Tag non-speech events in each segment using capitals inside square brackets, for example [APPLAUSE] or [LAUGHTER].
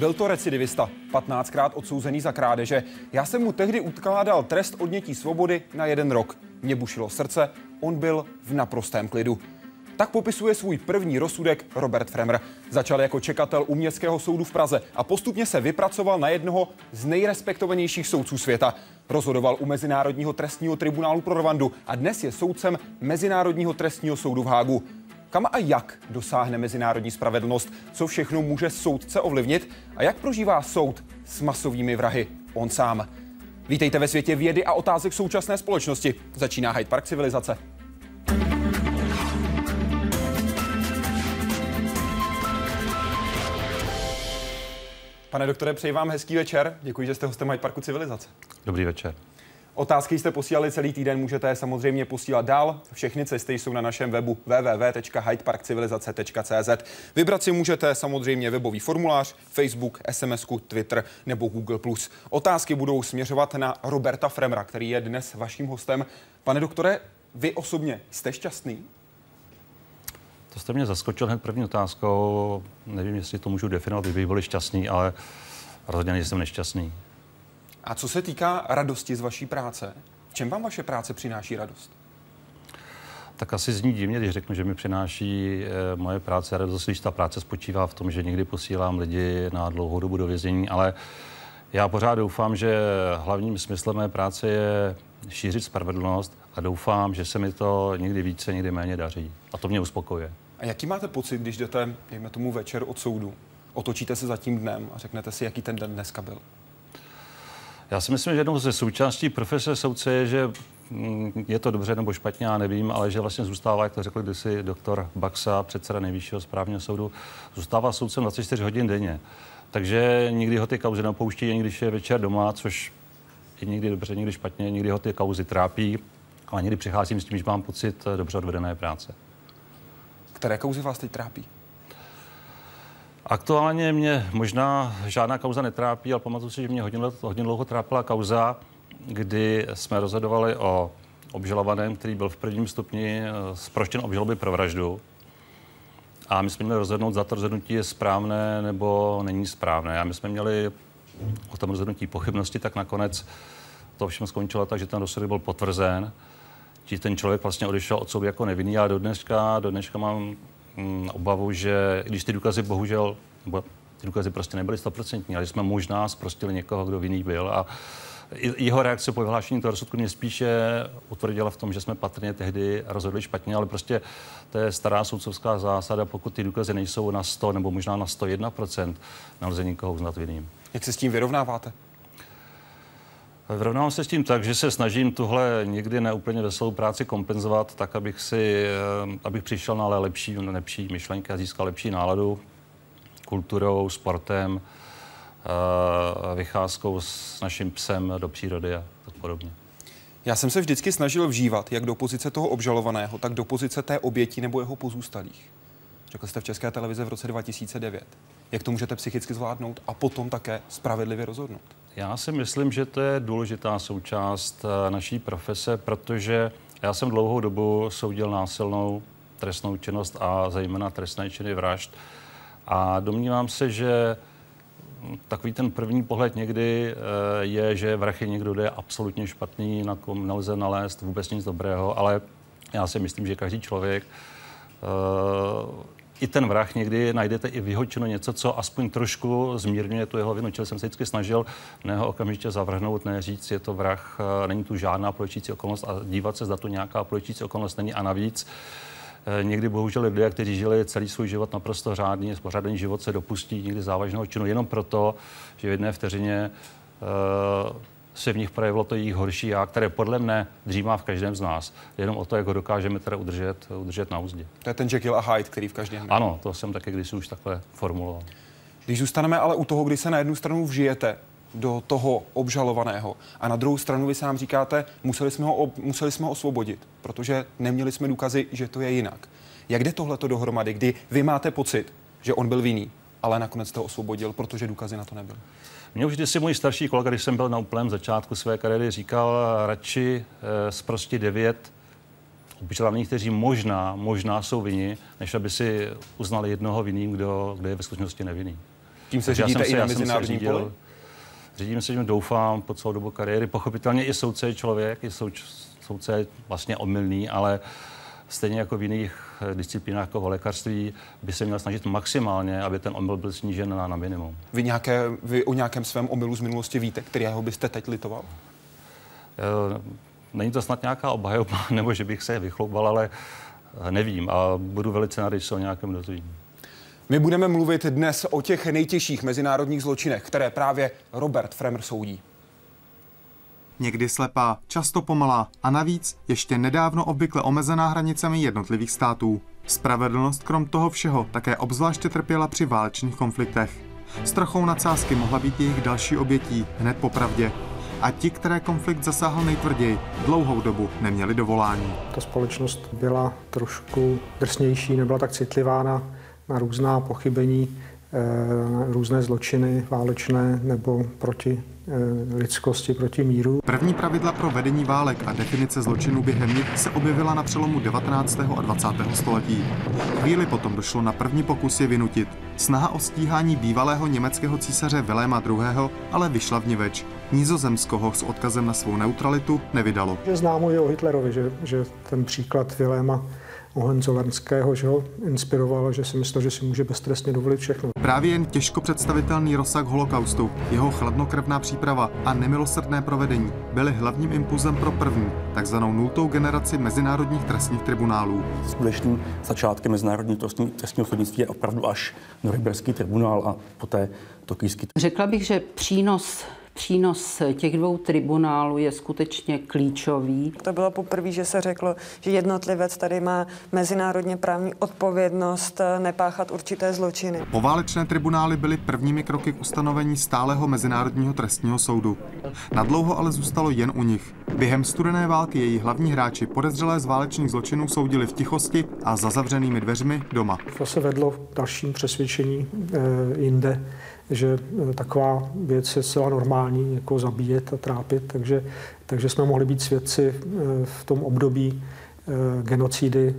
Byl to recidivista, 15krát odsouzený za krádeže. Já jsem mu tehdy ukládal trest odnětí svobody na jeden rok. Mě bušilo srdce, on byl v naprostém klidu. Tak popisuje svůj první rozsudek Robert Fremr. Začal jako čekatel u Městského soudu v Praze a postupně se vypracoval na jednoho z nejrespektovanějších soudců světa. Rozhodoval u Mezinárodního trestního tribunálu pro Rwandu a dnes je soudcem Mezinárodního trestního soudu v Hágu. Kam a jak dosáhne mezinárodní spravedlnost? Co všechno může soudce ovlivnit? A jak prožívá soud s masovými vrahy? On sám. Vítejte ve světě vědy a otázek současné společnosti. Začíná Hyde Park civilizace. Pane doktore, přeji vám hezký večer. Děkuji, že jste hostem Hyde Parku civilizace. Dobrý večer. Otázky jste posílali celý týden, můžete je samozřejmě posílat dál. Všechny cesty jsou na našem webu www.hydeparkcivilizace.cz. Vybrat si můžete samozřejmě webový formulář, Facebook, SMS, Twitter nebo Google+. Otázky budou směřovat na Roberta Fremra, který je dnes vaším hostem. Pane doktore, vy osobně jste šťastný? To jste mě zaskočil hned první otázkou. Nevím, jestli to můžu definovat, kdybych byl šťastný, ale rozhodně nejsem nešťastný. A co se týká radosti z vaší práce, v čem vám vaše práce přináší radost? Tak asi zní divně, když řeknu, že mi přináší e, moje práce radost, když ta práce spočívá v tom, že někdy posílám lidi na dlouhou dobu do vězení, ale já pořád doufám, že hlavním smyslem mé práce je šířit spravedlnost a doufám, že se mi to někdy více, někdy méně daří. A to mě uspokojuje. A jaký máte pocit, když jdete, dejme tomu večer od soudu, otočíte se za tím dnem a řeknete si, jaký ten den dneska byl? Já si myslím, že jednou ze součástí profese soudce je, že mm, je to dobře nebo špatně, já nevím, ale že vlastně zůstává, jak to řekl kdysi doktor Baxa, předseda nejvyššího správního soudu, zůstává soudcem 24 hodin denně. Takže nikdy ho ty kauzy nepouští, ani když je večer doma, což je někdy dobře, někdy špatně, někdy ho ty kauzy trápí, ale někdy přicházím s tím, že mám pocit dobře odvedené práce. Které kauzy vás teď trápí? Aktuálně mě možná žádná kauza netrápí, ale pamatuju si, že mě hodně, hodně dlouho trápila kauza, kdy jsme rozhodovali o obžalovaném, který byl v prvním stupni zproštěn obžaloby pro vraždu. A my jsme měli rozhodnout, za to rozhodnutí je správné nebo není správné. A my jsme měli o tom rozhodnutí pochybnosti, tak nakonec to všem skončilo tak, že ten rozsudek byl potvrzen. Že ten člověk vlastně odešel od soudu jako nevinný, ale do dneška, do dneška mám mm, obavu, že když ty důkazy bohužel, nebo ty důkazy prostě nebyly stoprocentní, ale jsme možná zprostili někoho, kdo vinný byl a jeho reakce po vyhlášení toho rozsudku mě spíše utvrdila v tom, že jsme patrně tehdy rozhodli špatně, ale prostě to je stará soudcovská zásada, pokud ty důkazy nejsou na 100 nebo možná na 101%, nelze nikoho uznat vinným. Jak se s tím vyrovnáváte? Vyrovnávám se s tím tak, že se snažím tuhle někdy neúplně veselou práci kompenzovat, tak abych si, eh, abych přišel na lepší, lepší myšlenky a získal lepší náladu kulturou, sportem, eh, vycházkou s naším psem do přírody a tak podobně. Já jsem se vždycky snažil vžívat jak do pozice toho obžalovaného, tak do pozice té oběti nebo jeho pozůstalých. Řekl jste v České televizi v roce 2009. Jak to můžete psychicky zvládnout a potom také spravedlivě rozhodnout? Já si myslím, že to je důležitá součást eh, naší profese, protože já jsem dlouhou dobu soudil násilnou trestnou činnost a zejména trestné činy vražd. A domnívám se, že takový ten první pohled někdy eh, je, že vrah je někdo, kdo je absolutně špatný, na kom nelze nalézt vůbec nic dobrého, ale já si myslím, že každý člověk eh, i ten vrah někdy najdete i vyhočeno něco, co aspoň trošku zmírňuje tu jeho vinu. Čili jsem se vždycky snažil ne ho okamžitě zavrhnout, ne říct, je to vrah, eh, není tu žádná polečící okolnost a dívat se, zda to nějaká polečící okolnost není. A navíc eh, někdy bohužel lidé, kteří žili celý svůj život naprosto řádný, spořádaný život, se dopustí někdy závažného činu jenom proto, že v jedné vteřině uh, se v nich projevilo to jejich horší já, které podle mne dřímá v každém z nás. Jenom o to, jak ho dokážeme teda udržet, udržet na úzdě. To je ten Jekyll a Hyde, který v každém. Ano, to jsem taky když už takhle formuloval. Když zůstaneme ale u toho, kdy se na jednu stranu vžijete do toho obžalovaného a na druhou stranu vy sám říkáte, museli jsme ho, ob, museli jsme ho osvobodit, protože neměli jsme důkazy, že to je jinak. Jak jde tohle dohromady, kdy vy máte pocit, že on byl vinný, ale nakonec to osvobodil, protože důkazy na to nebyly? Mě už kdysi můj starší kolega, když jsem byl na úplném začátku své kariéry, říkal radši e, zprostě devět obžalovaných, kteří možná, možná jsou vinni, než aby si uznali jednoho vinným, kdo, kdo je ve skutečnosti nevinný. Tím se řídíte i na mezinárodní poli? Řídím se tím, doufám, po celou dobu kariéry. Pochopitelně i soudce je člověk, i souč, soudce je vlastně omylný, ale stejně jako v jiných eh, disciplínách jako v lékařství by se měl snažit maximálně, aby ten omyl byl snížen na, na minimum. Vy, nějaké, vy o nějakém svém omylu z minulosti víte, kterého byste teď litoval? E, není to snad nějaká obhajoba, [LAUGHS] nebo že bych se vychloubal, ale eh, nevím a budu velice rád, když se o nějakém dozvím. My budeme mluvit dnes o těch nejtěžších mezinárodních zločinech, které právě Robert Fremer soudí. Někdy slepá, často pomalá a navíc ještě nedávno obvykle omezená hranicemi jednotlivých států. Spravedlnost krom toho všeho také obzvláště trpěla při válečných konfliktech. S trochou nadsázky mohla být jejich další obětí hned po pravdě. A ti, které konflikt zasáhl nejtvrději, dlouhou dobu neměli dovolání. Ta společnost byla trošku drsnější, nebyla tak citlivá na na různá pochybení, různé zločiny válečné nebo proti eh, lidskosti, proti míru. První pravidla pro vedení válek a definice zločinů během nich se objevila na přelomu 19. a 20. století. Chvíli potom došlo na první pokus je vynutit. Snaha o stíhání bývalého německého císaře Viléma II. ale vyšla v niveč. Nízozemsko ho s odkazem na svou neutralitu nevydalo. Známo je o Hitlerovi, že, že ten příklad Viléma Hohenzollernského, že ho inspiroval, že si myslel, že si může beztrestně dovolit všechno. Právě jen těžko představitelný rozsah holokaustu, jeho chladnokrevná příprava a nemilosrdné provedení byly hlavním impulzem pro první, takzvanou nultou generaci mezinárodních trestních tribunálů. Skutečným začátkem mezinárodního trestního soudnictví je opravdu až Norimberský tribunál a poté tokijský. Řekla bych, že přínos Přínos těch dvou tribunálů je skutečně klíčový. To bylo poprvé, že se řeklo, že jednotlivec tady má mezinárodně právní odpovědnost eh, nepáchat určité zločiny. Poválečné tribunály byly prvními kroky k ustanovení stálého mezinárodního trestního soudu. Nadlouho ale zůstalo jen u nich. Během studené války její hlavní hráči podezřelé z válečných zločinů soudili v tichosti a za zavřenými dveřmi doma. To se vedlo dalším přesvědčení e, jinde že eh, taková věc je zcela normální, jako zabíjet a trápit, takže, takže jsme mohli být svědci eh, v tom období eh, genocidy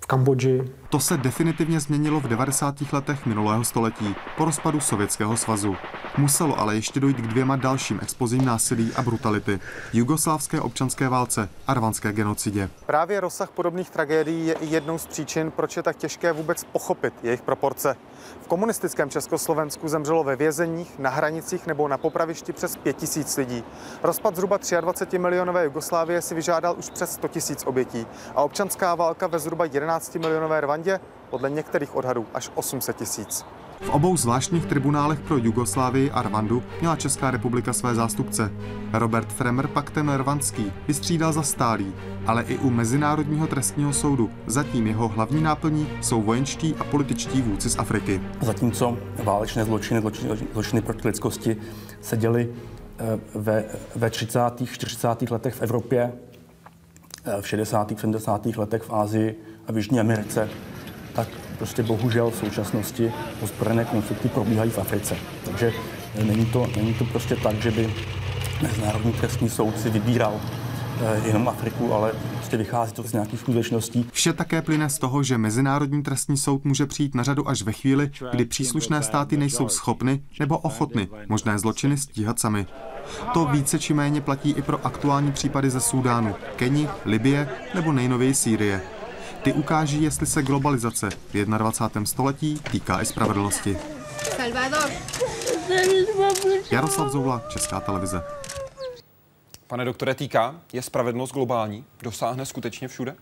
v Kambodži. To se definitivně změnilo v 90. letech minulého století po rozpadu Sovětského svazu. Muselo ale ještě dojít k dvěma dalším expozím násilí a brutality. Jugoslávské občanské válce a rvanské genocidě. Právě rozsah podobných tragédií je i jednou z příčin, proč je tak těžké vůbec pochopit jejich proporce. V komunistickém Československu zemřelo ve vězeních, na hranicích nebo na popravišti přes 5000 lidí. Rozpad zhruba 23 milionové Jugoslávie si vyžádal už přes 100 000 obětí a občanská válka ve zhruba 11 milionové Rwandě podle některých odhadů až 800 tisíc. V obou zvláštních tribunálech pro Jugoslávii a Rwandu měla Česká republika své zástupce. Robert Fremer pak ten rwandský vystřídal za stálý, ale i u Mezinárodního trestního soudu zatím jeho hlavní náplní jsou vojenští a političtí vůdci z Afriky. Zatímco válečné zločiny, zločiny, zločiny proti lidskosti se děly eh, ve, ve 30. 40. letech v Evropě, eh, v 60. 70. letech v Ázii a v Jižní Americe, tak prostě bohužel v současnosti ozbrojené konflikty probíhají v Africe. Takže není to, není to prostě tak, že by Mezinárodní trestní soud si vybíral eh, jenom Afriku, ale prostě vychází to z nějakých skutečností. Vše také plyne z toho, že Mezinárodní trestní soud může přijít na řadu až ve chvíli, kdy příslušné státy nejsou schopny nebo ochotny možné zločiny stíhat sami. To více či méně platí i pro aktuální případy ze Súdánu, Keni, Libie nebo nejnověji Sýrie. Ty ukáží, jestli se globalizace v 21. století týká i spravedlnosti. Salvador. Jaroslav Zoula, Česká televize. Pane doktore, týká, je spravedlnost globální? Dosáhne skutečně všude?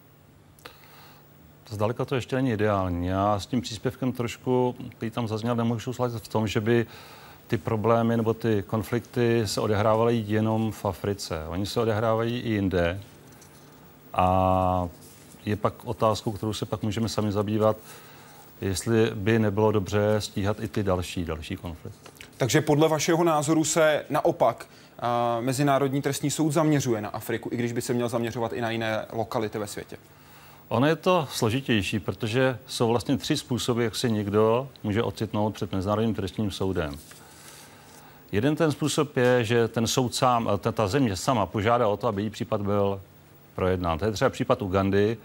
Zdaleka to ještě není ideální. Já s tím příspěvkem trošku, který tam zazněl, nemůžu souhlasit v tom, že by ty problémy nebo ty konflikty se odehrávaly jenom v Africe. Oni se odehrávají i jinde. A je pak otázkou, kterou se pak můžeme sami zabývat, jestli by nebylo dobře stíhat i ty další, další konflikty. Takže podle vašeho názoru se naopak uh, Mezinárodní trestní soud zaměřuje na Afriku, i když by se měl zaměřovat i na jiné lokality ve světě? Ono je to složitější, protože jsou vlastně tři způsoby, jak se někdo může ocitnout před Mezinárodním trestním soudem. Jeden ten způsob je, že ten soud sám, ta země sama požádá o to, aby její případ byl projednán. To je třeba případ Ugandy,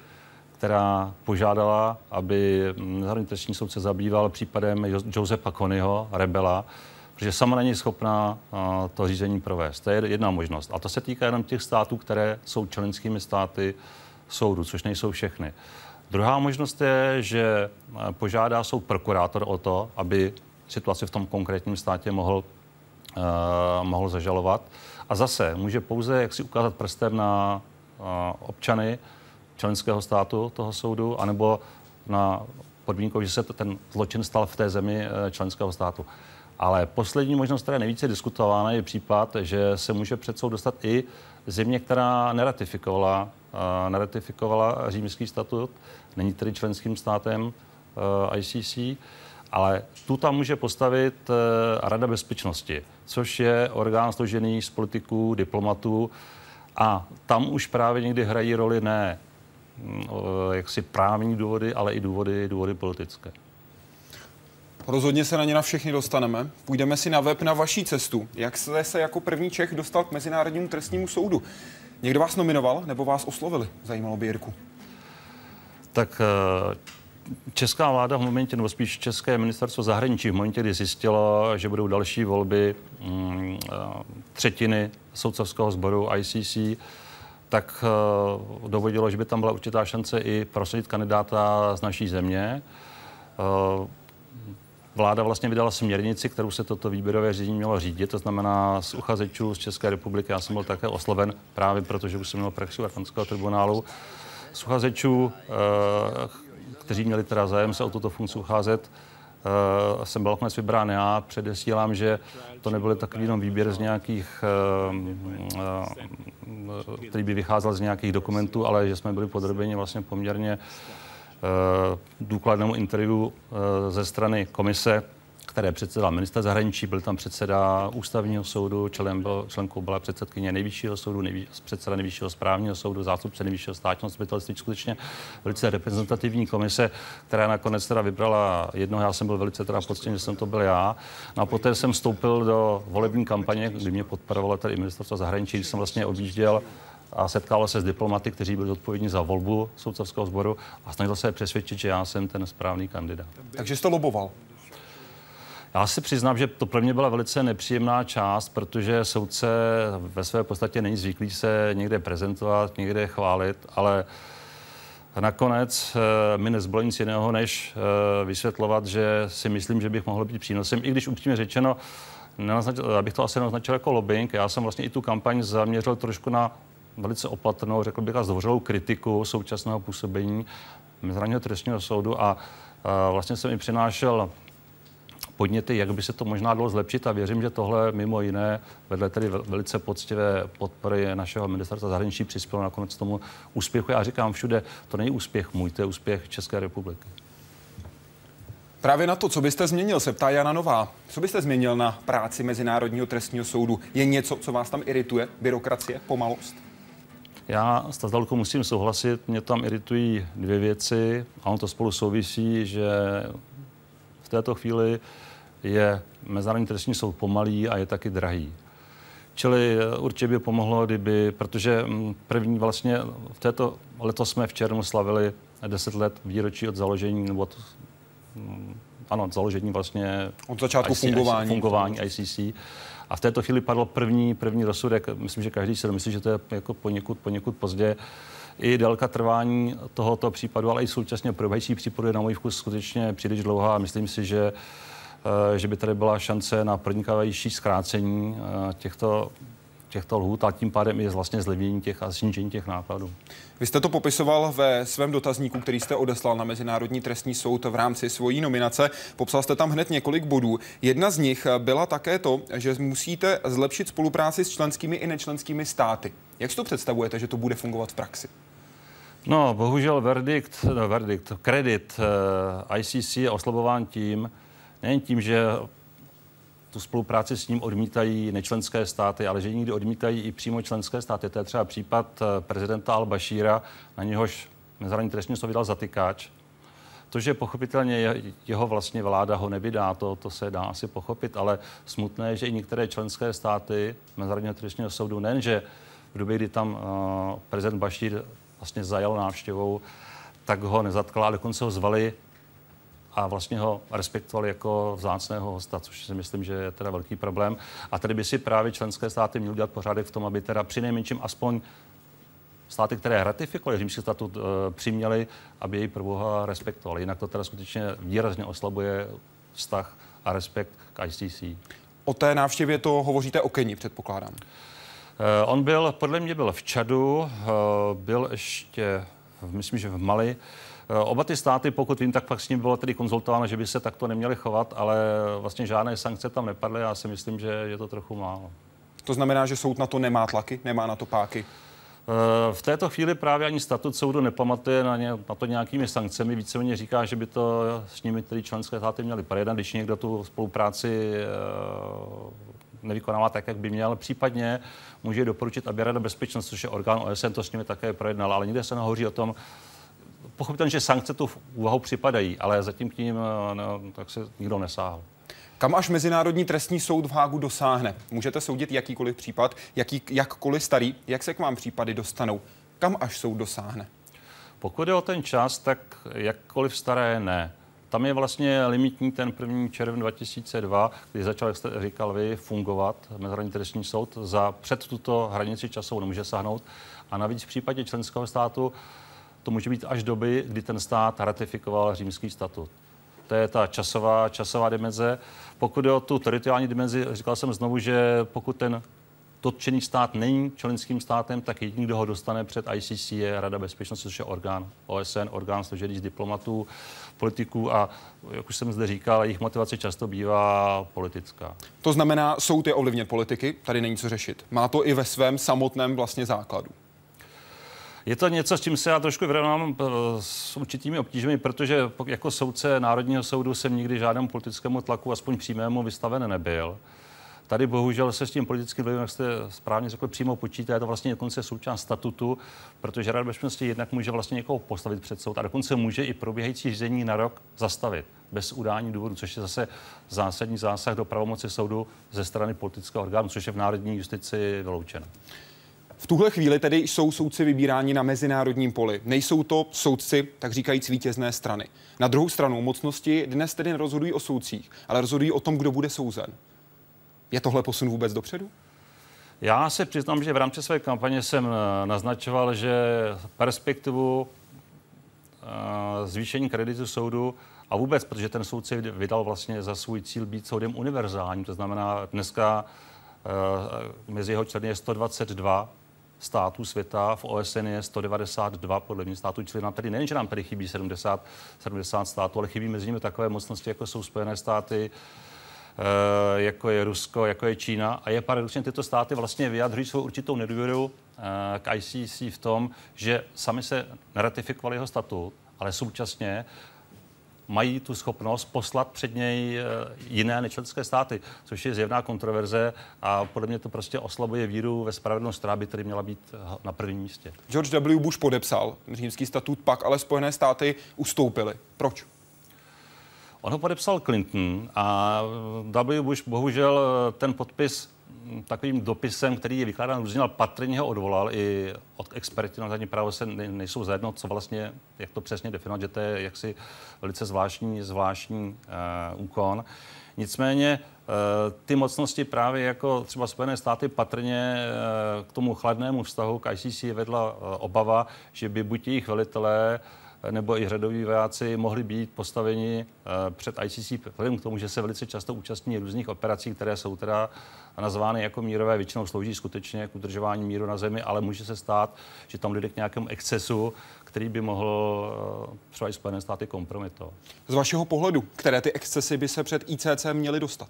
která požádala, aby Mezinárodní trestní soud se zabýval případem Josepa Konyho, rebela, protože sama není schopná to řízení provést. To je jedna možnost. A to se týká jenom těch států, které jsou členskými státy soudu, což nejsou všechny. Druhá možnost je, že požádá soud prokurátor o to, aby situaci v tom konkrétním státě mohl, uh, mohl zažalovat. A zase může pouze jak si ukázat prstem na uh, občany členského státu toho soudu, anebo na podmínku, že se ten zločin stal v té zemi uh, členského státu. Ale poslední možnost, která je nejvíce diskutována, je případ, že se může před soud dostat i země, která neratifikovala, uh, neratifikovala římský statut, není tedy členským státem uh, ICC, ale tu tam může postavit Rada bezpečnosti, což je orgán složený z politiků, diplomatů a tam už právě někdy hrají roli ne jaksi právní důvody, ale i důvody, důvody politické. Rozhodně se na ně na všechny dostaneme. Půjdeme si na web na vaší cestu. Jak jste se jako první Čech dostal k Mezinárodnímu trestnímu soudu? Někdo vás nominoval nebo vás oslovili? Zajímalo by Jirku. Tak eh, česká vláda v momentě, nebo spíš České ministerstvo zahraničí v momentě, kdy zjistilo, že budou další volby mm, eh, třetiny soudcovského sboru ICC, tak eh, dovodilo, že by tam byla určitá šance i prosadit kandidáta z naší země vláda vlastně vydala směrnici, kterou se toto výběrové řízení mělo řídit, to znamená z uchazečů z České republiky. Já jsem byl také osloven právě proto, že už jsem měl praxi u Arkanského tribunálu. Z uchazečů, eh, kteří měli teda zájem se o tuto funkci ucházet, Uh, jsem byl nakonec vybrán já. Předesílám, že to nebyl takový jenom výběr z nějakých, uh, uh, který by vycházel z nějakých dokumentů, ale že jsme byli podrobeni vlastně poměrně důkladnému interview ze strany komise, které předsedal minister zahraničí, byl tam předseda ústavního soudu, člen byl, členkou byla předsedkyně nejvyššího soudu, nejvý, předseda nejvyššího správního soudu, zástupce nejvyššího státního zastupitelství, skutečně velice reprezentativní komise, která nakonec teda vybrala jednoho, já jsem byl velice teda poctěn, že jsem to byl já. No a poté jsem vstoupil do volební kampaně, kdy mě podporovalo tady ministerstvo zahraničí, když jsem vlastně objížděl a setkal se s diplomaty, kteří byli odpovědní za volbu soudcovského sboru a snažil se přesvědčit, že já jsem ten správný kandidát. Takže jste loboval? Já si přiznám, že to pro mě byla velice nepříjemná část, protože soudce ve své podstatě není zvyklý se někde prezentovat, někde chválit, ale nakonec eh, mi nezbylo nic jiného, než eh, vysvětlovat, že si myslím, že bych mohl být přínosem, i když upřímně řečeno, abych to asi neoznačil jako lobbying. Já jsem vlastně i tu kampaň zaměřil trošku na velice opatrnou, řekl bych, a zdvořilou kritiku současného působení Mezinárodního trestního soudu a, a vlastně jsem mi přinášel podněty, jak by se to možná dalo zlepšit a věřím, že tohle mimo jiné vedle tedy velice poctivé podpory našeho ministerstva zahraničí přispělo nakonec tomu úspěchu. Já říkám všude, to není úspěch můj, to je úspěch České republiky. Právě na to, co byste změnil, se ptá Jana Nová. Co byste změnil na práci Mezinárodního trestního soudu? Je něco, co vás tam irituje? Byrokracie, pomalost? Já s Tazalkou musím souhlasit, mě tam iritují dvě věci a on to spolu souvisí, že této chvíli je Mezinárodní trestní soud pomalý a je taky drahý. Čili určitě by pomohlo, kdyby, protože mm, první vlastně v této, letos jsme v červnu slavili 10 let výročí od založení, nebo od, mm, ano, od založení vlastně... Od začátku IC, fungování. fungování ICC. A v této chvíli padl první, první rozsudek. Myslím, že každý si myslí, že to je jako poněkud, poněkud pozdě. I délka trvání tohoto případu, ale i současně probíhající případu je na můj vkus skutečně příliš dlouhá. Myslím si, že eh, že by tady byla šance na pronikavější zkrácení eh, těchto těchto lhůt a tím pádem je vlastně zlevnění těch a snížení těch nákladů. Vy jste to popisoval ve svém dotazníku, který jste odeslal na Mezinárodní trestní soud v rámci svojí nominace. Popsal jste tam hned několik bodů. Jedna z nich byla také to, že musíte zlepšit spolupráci s členskými i nečlenskými státy. Jak si to představujete, že to bude fungovat v praxi? No, bohužel verdikt, no, verdikt, kredit uh, ICC je oslabován tím, nejen tím, že tu spolupráci s ním odmítají nečlenské státy, ale že někdy odmítají i přímo členské státy. To je třeba případ eh, prezidenta Al-Bashira, na něhož Mezinárodní trestní soud vydal zatykáč. To, že pochopitelně jeho vlastně vláda ho nevydá, to, to se dá asi pochopit, ale smutné je, že i některé členské státy Mezinárodního trestního soudu, nejenže v době, kdy tam uh, prezident Bashir vlastně zajal návštěvou, tak ho nezatkala, ale dokonce ho zvali a vlastně ho respektovali jako vzácného hosta, což si myslím, že je teda velký problém. A tady by si právě členské státy měly udělat pořádek v tom, aby teda při nejmenším aspoň státy, které ratifikovaly římský statut, e, přiměly, aby jej proboha respektovali. Jinak to teda skutečně výrazně oslabuje vztah a respekt k ICC. O té návštěvě to hovoříte o Keni, předpokládám. E, on byl, podle mě byl v Čadu, e, byl ještě, myslím, že v Mali. Oba ty státy, pokud vím, tak pak s ním bylo tedy konzultováno, že by se takto neměli chovat, ale vlastně žádné sankce tam nepadly. Já si myslím, že je to trochu málo. To znamená, že soud na to nemá tlaky, nemá na to páky? V této chvíli právě ani statut soudu nepamatuje na, ně, na to nějakými sankcemi. Víceméně říká, že by to s nimi tedy členské státy měly projednat, když někdo tu spolupráci eh, nevykonává tak, jak by měl. Případně může doporučit, aby Rada bezpečnosti, což je orgán OSN, to s nimi také projednal, ale nikde se nehovoří o tom, pochopitelně, že sankce tu v úvahu připadají, ale zatím k ním eh, no, tak se nikdo nesáhl. Kam až Mezinárodní trestní soud v Hágu dosáhne? Můžete soudit jakýkoliv případ, jaký, jakkoliv starý, jak se k vám případy dostanou? Kam až soud dosáhne? Pokud je o ten čas, tak jakkoliv staré ne. Tam je vlastně limitní ten 1. červen 2002, kdy začal, jak jste říkal vy, fungovat Mezinárodní trestní soud. Za před tuto hranici časovou nemůže sáhnout. A navíc v případě členského státu to může být až doby, kdy ten stát ratifikoval římský statut. To je ta časová, časová dimenze. Pokud je o tu teritoriální dimenzi, říkal jsem znovu, že pokud ten dotčený stát není členským státem, tak jediný, kdo ho dostane před ICC, je Rada bezpečnosti, což je orgán OSN, orgán složený z diplomatů, politiků a, jak už jsem zde říkal, jejich motivace často bývá politická. To znamená, soud je ovlivněn politiky, tady není co řešit. Má to i ve svém samotném vlastně základu. Je to něco, s čím se já trošku vyrovnám eh, s určitými obtížemi, protože jako soudce Národního soudu jsem nikdy žádnému politickému tlaku, aspoň přímému, vystaven nebyl. Tady bohužel se s tím politickým vlivem, jak jste správně řekl, přímo počítá, je to vlastně dokonce součást statutu, protože Rada bezpečnosti jednak může vlastně někoho postavit před soud a dokonce může i probíhající řízení na rok zastavit bez udání důvodu, což je zase zásadní zásah do pravomoci soudu ze strany politického orgánu, což je v národní justici vyloučeno. V tuhle chvíli tedy jsou soudci vybíráni na mezinárodním poli. Nejsou to soudci, tak říkajíc, vítězné strany. Na druhou stranu mocnosti dnes tedy nerozhodují o soudcích, ale rozhodují o tom, kdo bude souzen. Je tohle posun vůbec dopředu? Já se přiznám, že v rámci své kampaně jsem eh, naznačoval, že perspektivu eh, zvýšení kreditu soudu a vůbec, protože ten soud si vydal vlastně za svůj cíl být soudem univerzálním, to znamená dneska eh, mezi jeho členy je 122 států světa, v OSN je 192 podle mě států, čili nám tady nejen, že nám tady chybí 70, 70 států, ale chybí mezi nimi takové mocnosti, jako jsou Spojené státy, eh, jako je Rusko, jako je Čína. A je paradoxně, tyto státy vlastně vyjadřují svou určitou nedůvěru eh, k ICC v tom, že sami se neratifikovali jeho statut, ale současně mají tu schopnost poslat před něj eh, jiné nečlenské státy, což je zjevná kontroverze a podle mě to prostě oslabuje víru ve spravedlnost, která by tedy měla být eh, na prvním místě. George W. Bush podepsal římský statut, pak ale Spojené státy ustoupily. Proč? On ho podepsal Clinton a W. Bush bohužel eh, ten podpis takovým dopisem, který je vykládán různě, ale patrně ho odvolal i od expertů na zadní právo se nejsou zajedno, co vlastně, jak to přesně definovat, že to je jaksi velice zvláštní, zvláštní uh, úkon. Nicméně uh, ty mocnosti právě jako třeba Spojené státy patrně uh, k tomu chladnému vztahu k ICC vedla obava, že by buď jejich velitelé nebo i řadoví vojáci mohli být postaveni před ICC vzhledem k tomu, že se velice často účastní různých operací, které jsou teda nazvány jako mírové, většinou slouží skutečně k udržování míru na zemi, ale může se stát, že tam dojde k nějakému excesu, který by mohl eh, třeba i Spojené státy kompromitovat. Z vašeho pohledu, které ty excesy by se před ICC měly dostat?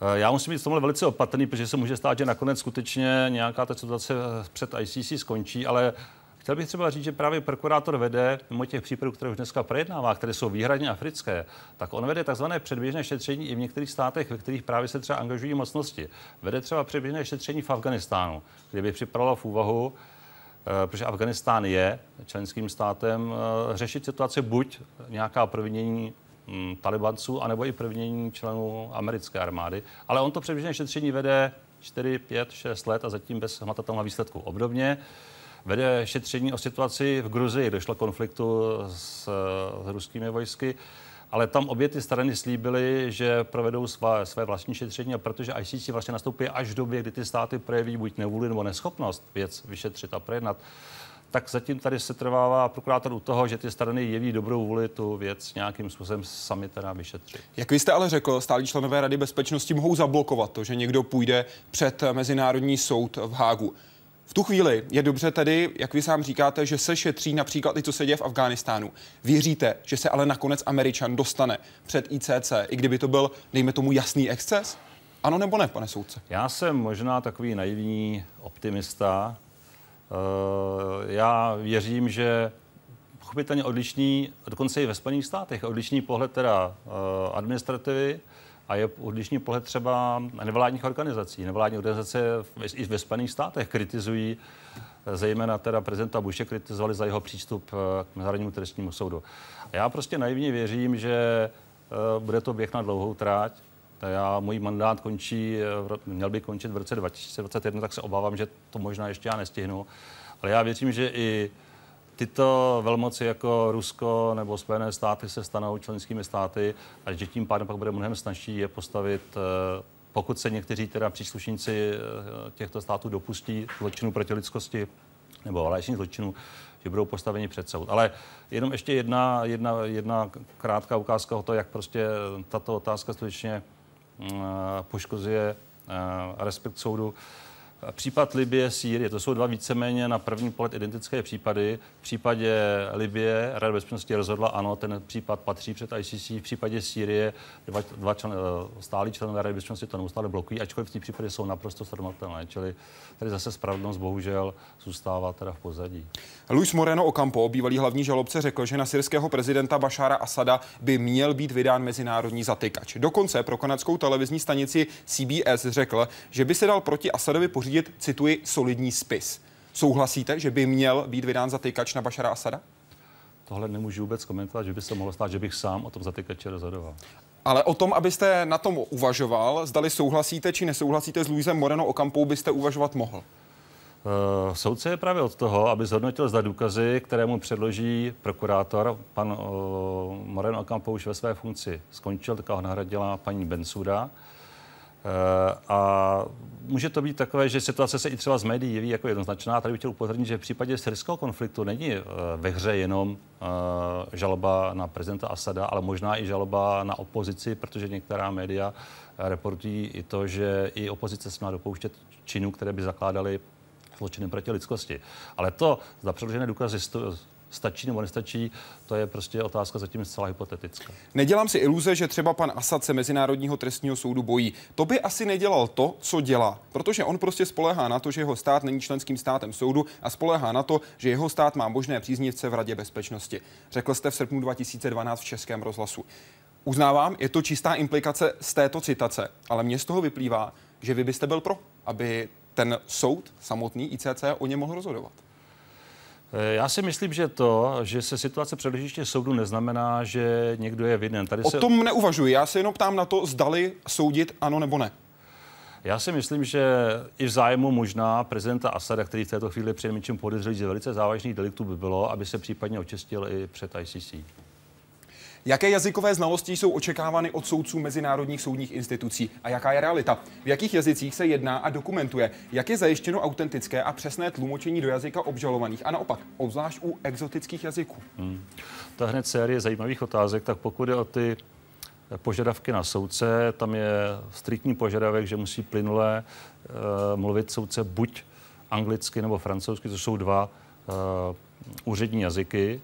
Eh, já musím být v tomhle velice opatrný, protože se může stát, že nakonec skutečně nějaká ta situace před ICC skončí, ale Chtěl bych třeba říct, že právě prokurátor vede, mimo těch případů, které už dneska projednává, které jsou výhradně africké, tak on vede tzv. předběžné šetření i v některých státech, ve kterých právě se třeba angažují mocnosti. Vede třeba předběžné šetření v Afganistánu, kde by připravilo v úvahu, eh, protože Afganistán je členským státem, eh, řešit situaci buď nějaká provinění hm, talibanců, anebo i provinění členů americké armády. Ale on to předběžné šetření vede 4, 5, 6 let a zatím bez hmatatelného výsledku. Obdobně vede šetření o situaci v Gruzii. Došlo konfliktu s, s ruskými vojsky ale tam obě ty strany slíbily, že provedou své, své vlastní šetření a protože ICC vlastně nastoupí až v době, kdy ty státy projeví buď nevůli nebo neschopnost věc vyšetřit a projednat, tak zatím tady se trvává prokurátor u toho, že ty strany jeví dobrou vůli tu věc nějakým způsobem sami teda vyšetřit. Jak vy jste ale řekl, stálí členové Rady bezpečnosti mohou zablokovat to, že někdo půjde před Mezinárodní soud v Hágu. V tu chvíli je dobře tedy, jak vy sám říkáte, že se šetří například i co se děje v Afghánistánu. Věříte, že se ale nakonec Američan dostane před ICC, i kdyby to byl, dejme tomu, jasný exces? Ano nebo ne, pane soudce? Já jsem možná takový naivní optimista. Eh, já věřím, že pochopitelně odlišný, dokonce i ve Spojených státech, odlišný pohled teda eh, administrativy, a je odlišný pohled třeba nevládních organizací. Nevládní organizace i ve Spojených státech kritizují zejména teda prezidenta Bushe kritizovali za jeho přístup eh, k Mezinárodnímu trestnímu soudu. A já prostě naivně věřím, že eh, bude to běh na dlouhou tráť. Já, můj mandát končí, eh, měl by končit v roce 2021, tak se obávám, že to možná ještě já nestihnu. Ale já věřím, že i tyto velmoci jako Rusko nebo Spojené státy se stanou členskými státy a že tím pádem pak bude mnohem snažší je postavit eh, pokud se někteří teda příslušníci eh, těchto států dopustí zločinu proti lidskosti nebo válečných zločinů, že budou postaveni před soud. Ale jenom ještě jedna, jedna, jedna krátká ukázka o to, jak prostě tato otázka skutečně mm, poškozuje eh, respekt soudu. Případ Libie, Sýrie, to jsou dva víceméně na první pohled identické případy. V případě Libie Rada bezpečnosti rozhodla, ano, ten případ patří před ICC. V případě Sýrie dva, dva člen, eh, stálí členové Rady bezpečnosti to neustále blokují, ačkoliv ty případy jsou naprosto srovnatelné. Čili tady zase spravedlnost bohužel zůstává teda v pozadí. Luis Moreno Ocampo, bývalý hlavní žalobce, řekl, že na syrského prezidenta Bašára Asada by měl být vydán mezinárodní zatykač. Dokonce pro kanadskou televizní stanici CBS řekl, že by se dal proti Asadovi pořídit pořídit, cituji, solidní spis. Souhlasíte, že by měl být vydán zatýkač na Bašara Asada? Tohle nemůžu vůbec komentovat, že by se mohlo stát, že bych sám o tom zatýkači rozhodoval. Ale o tom, abyste na tom uvažoval, zdali souhlasíte či nesouhlasíte s Luisem Moreno Okampou, byste uvažovat mohl? Uh, soudce je právě od toho, aby zhodnotil zda důkazy, které mu předloží prokurátor. Pan uh, Moreno Ocampo už ve své funkci skončil, tak ho nahradila paní Bensuda. Eh, a může to být takové, že situace se i třeba z médií jeví jako jednoznačná. Tady bych chtěl upozornit, že v případě syrského konfliktu není eh, ve hře jenom eh, žaloba na prezidenta Asada, ale možná i žaloba na opozici, protože některá média reportují i to, že i opozice se má dopouštět činů, které by zakládaly zločiny proti lidskosti. Ale to, zda předložené důkazy stačí nebo nestačí, to je prostě otázka zatím zcela hypotetická. Nedělám si iluze, že třeba pan Asad se Mezinárodního trestního soudu bojí. To by asi nedělal to, co dělá, protože on prostě spolehá na to, že jeho stát není členským státem soudu a spolehá na to, že jeho stát má možné příznivce v Radě bezpečnosti. Řekl jste v srpnu 2012 v Českém rozhlasu. Uznávám, je to čistá implikace z této citace, ale mně z toho vyplývá, že vy byste byl pro, aby ten soud samotný ICC o něm mohl rozhodovat. Eh, já si myslím, že to, že se situace předloží soudu, neznamená, že někdo je vinen. Tady o se... tom neuvažuji. Já se jenom ptám na to, zdali soudit ano nebo ne. Já si myslím, že i v zájmu možná prezidenta Asada, který v této chvíli přinejmenším podezřelý že velice závažných deliktů by bylo, aby se případně očistil i před ICC. Jaké jazykové znalosti jsou očekávány od soudců mezinárodních soudních institucí a jaká je realita? V jakých jazycích se jedná a dokumentuje? Jak je zajištěno autentické a přesné tlumočení do jazyka obžalovaných a naopak, obzvlášť u exotických jazyků? Hmm. To hned série zajímavých otázek, tak pokud je o ty požadavky na soudce, tam je striktní požadavek, že musí plynule uh, mluvit soudce buď anglicky nebo francouzsky, to jsou dva uh, úřední jazyky.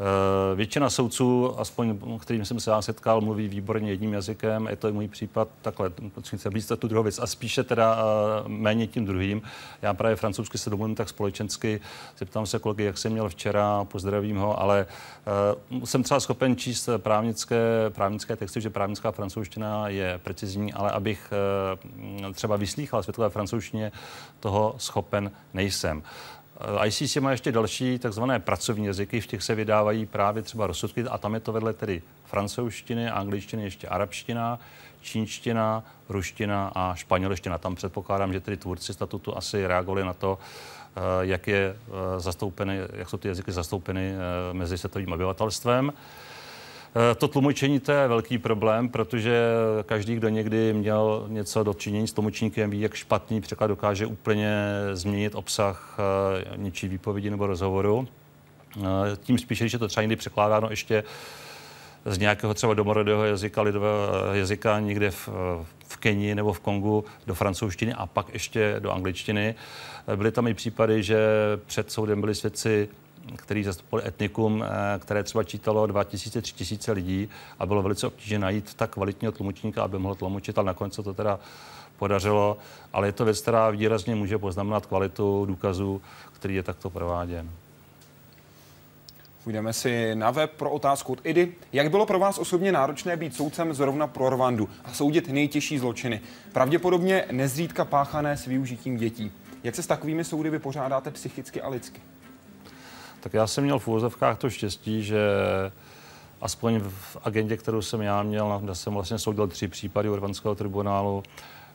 Eh, většina soudců, aspoň kterým jsem se já setkal, mluví výborně jedním jazykem. Je to můj případ takhle, chci blíž tu druhou věc a spíše teda eh, méně tím druhým. Já právě francouzsky se domluvím tak společensky. Zeptám se kolegy, jak jsem měl včera, pozdravím ho, ale uh, jsem třeba schopen číst právnické, právnické texty, že právnická francouzština je precizní, ale abych třeba vyslýchal světové francouzštině, toho schopen nejsem. Eh, ICC má ještě další takzvané pracovní jazyky, v těch se vydávají právě třeba rozsudky a tam je to vedle tedy francouzštiny, angličtiny, ještě arabština, čínština, ruština a španělština. Tam předpokládám, že tedy tvůrci statutu asi reagovali na to, eh, jak, je zastoupeny, jak jsou ty jazyky zastoupeny mezi světovým obyvatelstvem. To tlumočení to je velký problém, protože každý, kdo někdy měl něco dočinění s tlumočníkem, ví, jak špatný překlad dokáže úplně změnit obsah něčí výpovědi nebo rozhovoru. Tím spíše, že to třeba někdy překládáno ještě z nějakého třeba domorodého jazyka, lidového jazyka někde v, v Keni nebo v Kongu do francouzštiny a pak ještě do angličtiny. Byly tam i případy, že před soudem byli svědci který zastupovali etnikum, eh, které třeba čítalo 2000-3000 lidí a bylo velice obtížné najít tak kvalitního tlumočníka, aby mohl tlumočit, ale nakonec se to teda podařilo. Ale je to věc, která výrazně může poznamenat kvalitu důkazů, který je takto prováděn. Půjdeme si na web pro otázku od Idy. Jak bylo pro vás osobně náročné být soudcem zrovna pro Rwandu a soudit nejtěžší zločiny? Pravděpodobně nezřídka páchané s využitím dětí. Jak se s takovými soudy vypořádáte psychicky a lidsky? Tak já jsem měl v úvozovkách to štěstí, že aspoň v agendě, kterou jsem já měl, kde jsem vlastně soudil tři případy urbanského tribunálu,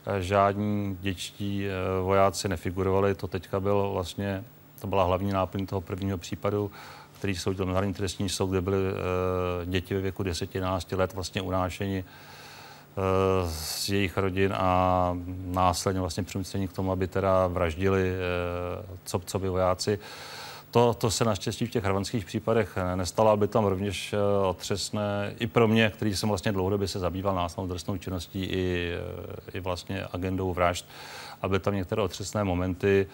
eh, žádní děčtí eh, vojáci nefigurovali. To teďka byl vlastně, to byla hlavní náplň toho prvního případu, který soudil Mezinárodní trestní soud, kde byly uh, děti ve věku 10-11 let vlastně unášeni z jejich rodin a následně vlastně přinucení k tomu, aby teda vraždili co, co by vojáci. To, to se naštěstí v těch hrvanských případech nestalo, aby tam rovněž otřesné i pro mě, který jsem vlastně dlouhodobě se zabýval následnou trestnou činností i, i vlastně agendou vražd, aby tam některé otřesné momenty,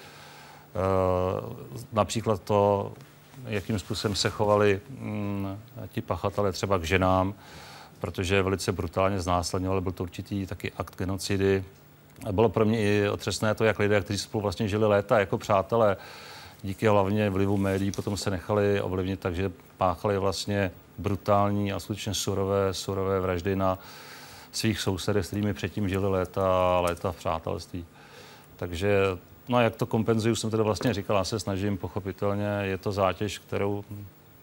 například to, jakým způsobem se chovali mm, ti pachatelé třeba k ženám, protože velice brutálně znásilňovali, byl to určitý taky akt genocidy. Bylo pro mě i otřesné to, jak lidé, kteří spolu vlastně žili léta jako přátelé, díky hlavně vlivu médií potom se nechali ovlivnit, takže páchali vlastně brutální a skutečně surové, surové vraždy na svých sousedech, s kterými předtím žili léta, léta v přátelství. Takže No a jak to kompenzuju, jsem teda vlastně říkal, já se snažím pochopitelně, je to zátěž, kterou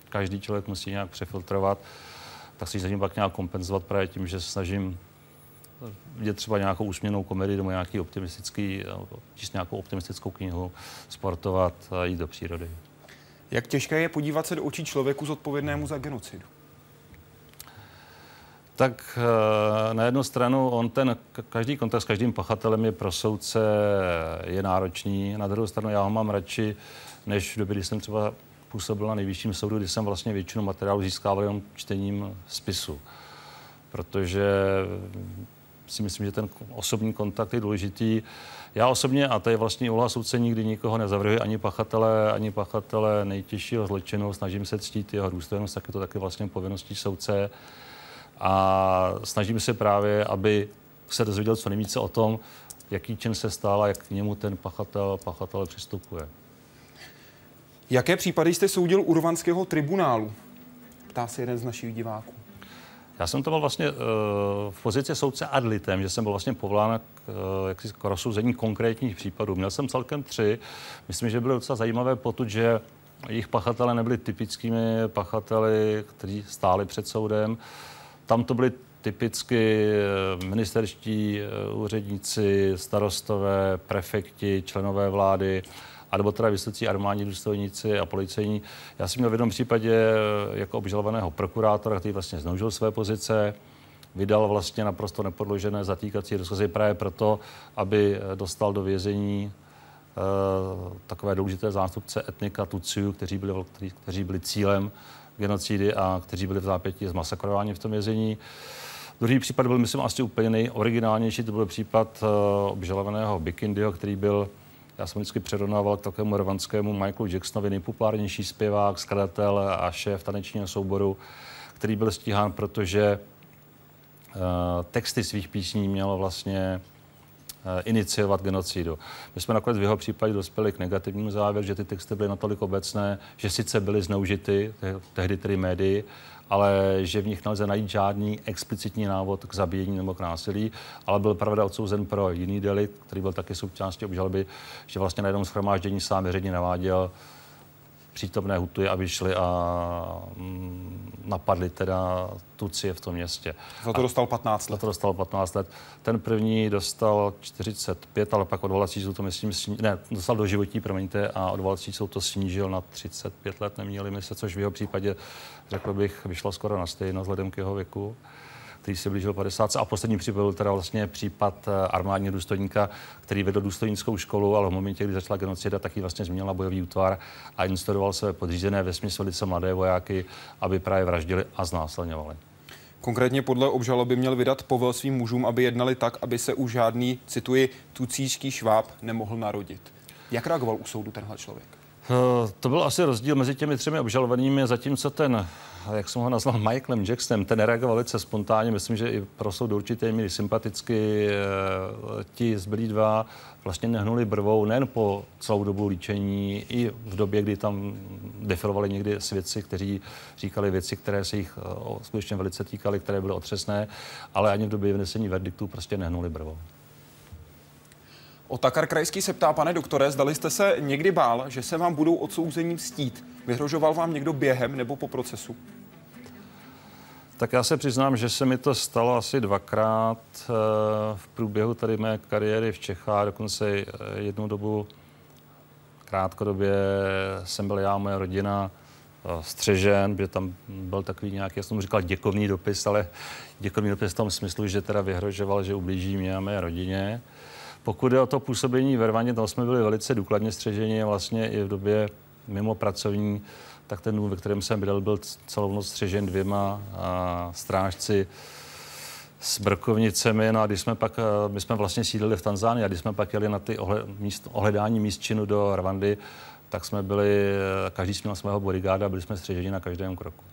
každý člověk musí nějak přefiltrovat, tak si snažím pak nějak kompenzovat právě tím, že se snažím vidět třeba nějakou úsměvnou komedii nebo nějaký optimistický, číst nějakou optimistickou knihu, sportovat a jít do přírody. Jak těžké je podívat se do očí člověku zodpovědnému za genocidu? tak eh, na jednu stranu on ten, každý kontakt s každým pachatelem je pro soudce je náročný, na druhou stranu já ho mám radši, než v době, kdy jsem třeba působil na nejvyšším soudu, kdy jsem vlastně většinu materiálu získával jenom čtením spisu. Protože si myslím, že ten osobní kontakt je důležitý. Já osobně, a to je vlastně úloha soudce, nikdy nikoho nezavrhuji, ani pachatele, ani pachatele nejtěžšího zločinu, snažím se ctít jeho důstojnost, tak je to taky vlastně povinností soudce a snažíme se právě, aby se dozvěděl co nejvíce o tom, jaký čin se stál a jak k němu ten pachatel, pachatel přistupuje. Jaké případy jste soudil u rovanského tribunálu? Ptá se jeden z našich diváků. Já jsem to byl vlastně uh, v pozici soudce ad litem, že jsem byl vlastně povolán k, uh, jaksi k rozsouzení konkrétních případů. Měl jsem celkem tři. Myslím, že byly docela zajímavé potud, že jejich pachatele nebyli typickými pachateli, kteří stáli před soudem. Tam to byly typicky eh, ministerští úředníci, starostové, prefekti, členové vlády, anebo teda vysocí armádní důstojníci a policejní. Já jsem měl v jednom případě eh, jako obžalovaného prokurátora, který vlastně zneužil své pozice, vydal vlastně naprosto nepodložené zatýkací rozkazy právě proto, aby dostal do vězení uh, takové důležité zástupce etnika Tuciu, kteří byli, kteří, kteří byli cílem genocidy a kteří byli v zápětí zmasakrováni v tom vězení. Druhý případ byl, myslím, asi úplně nejoriginálnější. To byl případ obžalovaného Bikindyho, který byl, já jsem vždycky přerovnával k takovému rvanskému Michaelu Jacksonovi, nejpopulárnější zpěvák, skladatel a šéf tanečního souboru, který byl stíhán, protože uh, texty svých písní měl vlastně Eh, iniciovat genocidu. My jsme nakonec v jeho případě dospěli k negativnímu závěru, že ty texty byly natolik obecné, že sice byly zneužity, tehdy tedy médii, ale že v nich nelze najít žádný explicitní návod k zabíjení nebo k násilí, ale byl pravda odsouzen pro jiný delikt, který byl taky součástí obžaloby, že vlastně na jednom schromáždění sám veřejně naváděl přítomné Huty a vyšli a mm, napadli teda Tucie v tom městě. Za to dostal 15 let. Za to dostal 15 let. Ten první dostal 45, ale pak odvolací soud to myslím, sní... ne, dostal do životí, promiňte, a odvolací soud to snížil na 35 let, neměli my se, což v jeho případě, řekl bych, vyšlo skoro na stejno vzhledem k jeho věku který se blížil 50. A poslední případ byl teda vlastně případ eh, armádního důstojníka, který vedl důstojnickou školu, ale v momentě, kdy začala genocida, tak ji vlastně změnil na bojový útvar a instruoval své podřízené ve smyslu velice mladé vojáky, aby právě vraždili a znásilňovali. Konkrétně podle obžaloby měl vydat povel svým mužům, aby jednali tak, aby se už žádný, cituji, tucířský šváb nemohl narodit. Jak reagoval u soudu tenhle člověk? Eh, to byl asi rozdíl mezi těmi třemi obžalovanými, zatímco ten, jak jsem ho nazval, [LAUGHS] Michaelem Jacksonem, ten reagoval velice spontánně, myslím, že i pro soud do určité míry sympaticky. Eh, ti zbylí dva vlastně nehnuli brvou nejen po celou dobu líčení, i v době, kdy tam defilovali někdy svědci, kteří říkali věci, které se jich eh, skutečně velice týkaly, které byly otřesné, ale ani v době vnesení verdiktu prostě nehnuli brvou. Otakar Krajský se ptá, pane doktore, zdali jste se někdy bál, že se vám budou odsouzením stít. Vyhrožoval vám někdo během nebo po procesu? Tak já se přiznám, že se mi to stalo asi dvakrát eh, v průběhu tady mé kariéry v Čechách, dokonce eh, jednu dobu krátkodobě jsem byl já a moje rodina eh, střežen, že tam byl takový nějaký, já jsem mu říkal děkovný dopis, ale děkovný dopis v tom smyslu, že teda vyhrožoval, že ublíží mě a mé rodině. Pokud je o to působení ve Rwandě, tam jsme byli velice důkladně střeženi vlastně i v době mimo pracovní, tak ten dům, ve kterém jsem bydlel, byl celou noc střežen dvěma a strážci s brkovnicemi. No a když jsme pak, my jsme vlastně sídlili v Tanzánii a když jsme pak jeli na ty ohle, míst, ohledání místčinu do Rwandy, tak jsme byli, každý směl svého bodyguarda, byli jsme střeženi na každém kroku.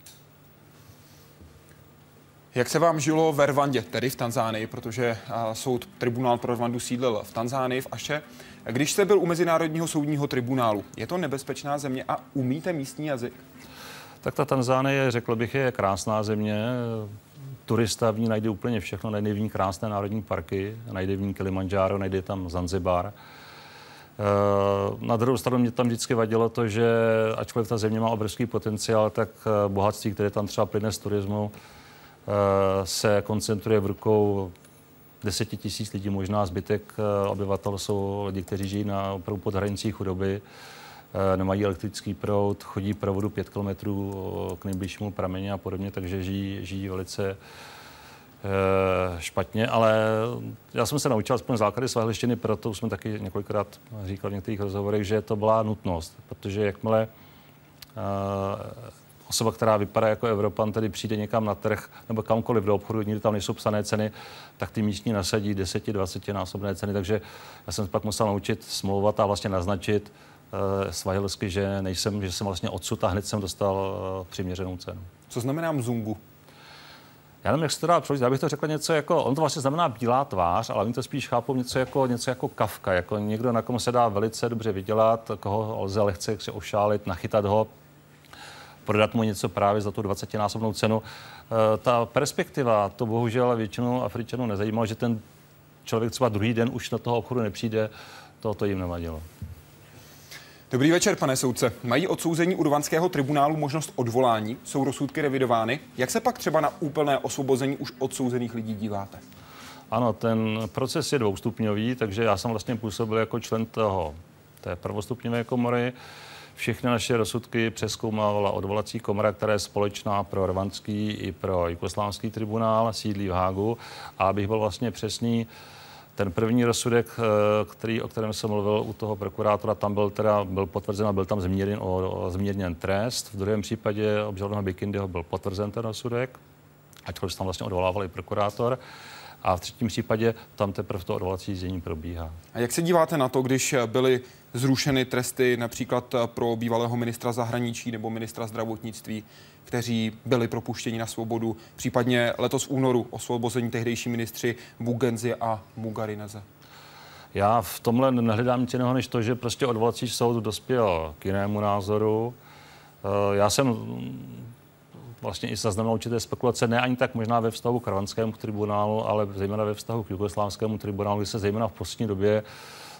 Jak se vám žilo ve Rwandě, tedy v Tanzánii, protože soud tribunál pro Rwandu sídlil v Tanzánii, v Aše. Když jste byl u Mezinárodního soudního tribunálu, je to nebezpečná země a umíte místní jazyk? Tak ta Tanzánie, řekl bych, je krásná země. Turista v ní najde úplně všechno, najde v ní krásné národní parky, najde v ní Kilimanjaro, najde tam Zanzibar. Eh, na druhou stranu mě tam vždycky vadilo to, že ačkoliv ta země má obrovský potenciál, tak eh, bohatství, které tam třeba plyne z turismu, se koncentruje v rukou deseti tisíc lidí, možná zbytek eh, obyvatel jsou lidi, kteří žijí na opravdu pod hranicí chudoby, eh, nemají elektrický proud, chodí provodu pět kilometrů k nejbližšímu prameni a podobně, takže žijí, žijí velice špatně, ale já jsem se naučil aspoň základy svahlštiny, proto jsme taky několikrát říkal v některých rozhovorech, že to byla nutnost, protože jakmile osoba, která vypadá jako Evropan, tedy přijde někam na trh nebo kamkoliv do obchodu, nikdy tam nejsou psané ceny, tak ty místní nasadí 10-20 násobné ceny. Takže já jsem pak musel naučit smlouvat a vlastně naznačit uh, svahilsky, že nejsem, že jsem vlastně odsud a hned jsem dostal uh, přiměřenou cenu. Co znamená mzungu? Já nevím, jak se to dá přeložit. Já bych to řekl něco jako, on to vlastně znamená bílá tvář, ale oni to spíš chápou něco jako, něco jako kavka, jako někdo, na kom se dá velice dobře vydělat, koho lze lehce ošálit, nachytat ho, prodat mu něco právě za tu 20-násobnou cenu. Eh, ta perspektiva, to bohužel většinu Afričanů nezajímalo, že ten člověk třeba druhý den už na toho obchodu nepřijde, to, to jim nevadilo. Dobrý večer, pane soudce. Mají odsouzení urvanského tribunálu možnost odvolání? Jsou rozsudky revidovány? Jak se pak třeba na úplné osvobození už odsouzených lidí díváte? Ano, ten proces je dvoustupňový, takže já jsem vlastně působil jako člen toho, té prvostupňové komory. Všechny naše rozsudky přeskoumávala odvolací komora, která je společná pro rwandský i pro jugoslávský tribunál, sídlí v Hágu. A abych byl vlastně přesný, ten první rozsudek, eh, který, o kterém jsem mluvil u toho prokurátora, tam byl teda byl potvrzen a byl tam zmírněn, o, o zmírněn trest. V druhém případě obžalovaného Bikindyho byl potvrzen ten rozsudek, ačkoliv tam vlastně odvolával i prokurátor. A v třetím případě tam teprve to odvolací řízení probíhá. A jak se díváte na to, když byly zrušeny tresty například pro bývalého ministra zahraničí nebo ministra zdravotnictví, kteří byli propuštěni na svobodu, případně letos v únoru osvobození tehdejší ministři Bugenzi a Mugarineze? Já v tomhle nehledám nic jiného, než to, že prostě odvolací soud dospěl k jinému názoru. Eh, já jsem vlastně i zaznamenal určité spekulace, ne ani tak možná ve vztahu k rvanskému tribunálu, ale zejména ve vztahu k jugoslávskému tribunálu, kdy se zejména v poslední době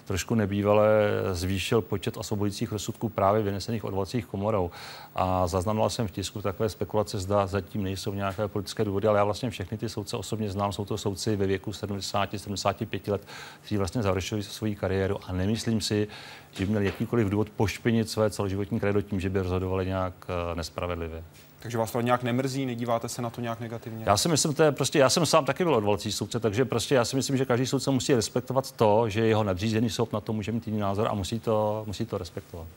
trošku nebývalé zvýšil počet osvobodujících rozsudků právě vynesených odvolacích komorou. A zaznamenal jsem v tisku takové spekulace, zda zatím nejsou nějaké politické důvody, ale já vlastně všechny ty soudce osobně znám. Jsou to soudci ve věku 70-75 let, kteří vlastně završili svoji kariéru a nemyslím si, že by měli jakýkoliv důvod pošpinit své celoživotní kredo tím, že by rozhodovali nějak eh, nespravedlivě. Takže vás to nějak nemrzí, nedíváte se na to nějak negativně? Já si myslím, to je prostě, já jsem sám taky byl odvolací soudce, takže prostě já si myslím, že každý soudce musí respektovat to, že jeho nadřízený soud na to může mít jiný názor a musí to, musí to respektovat.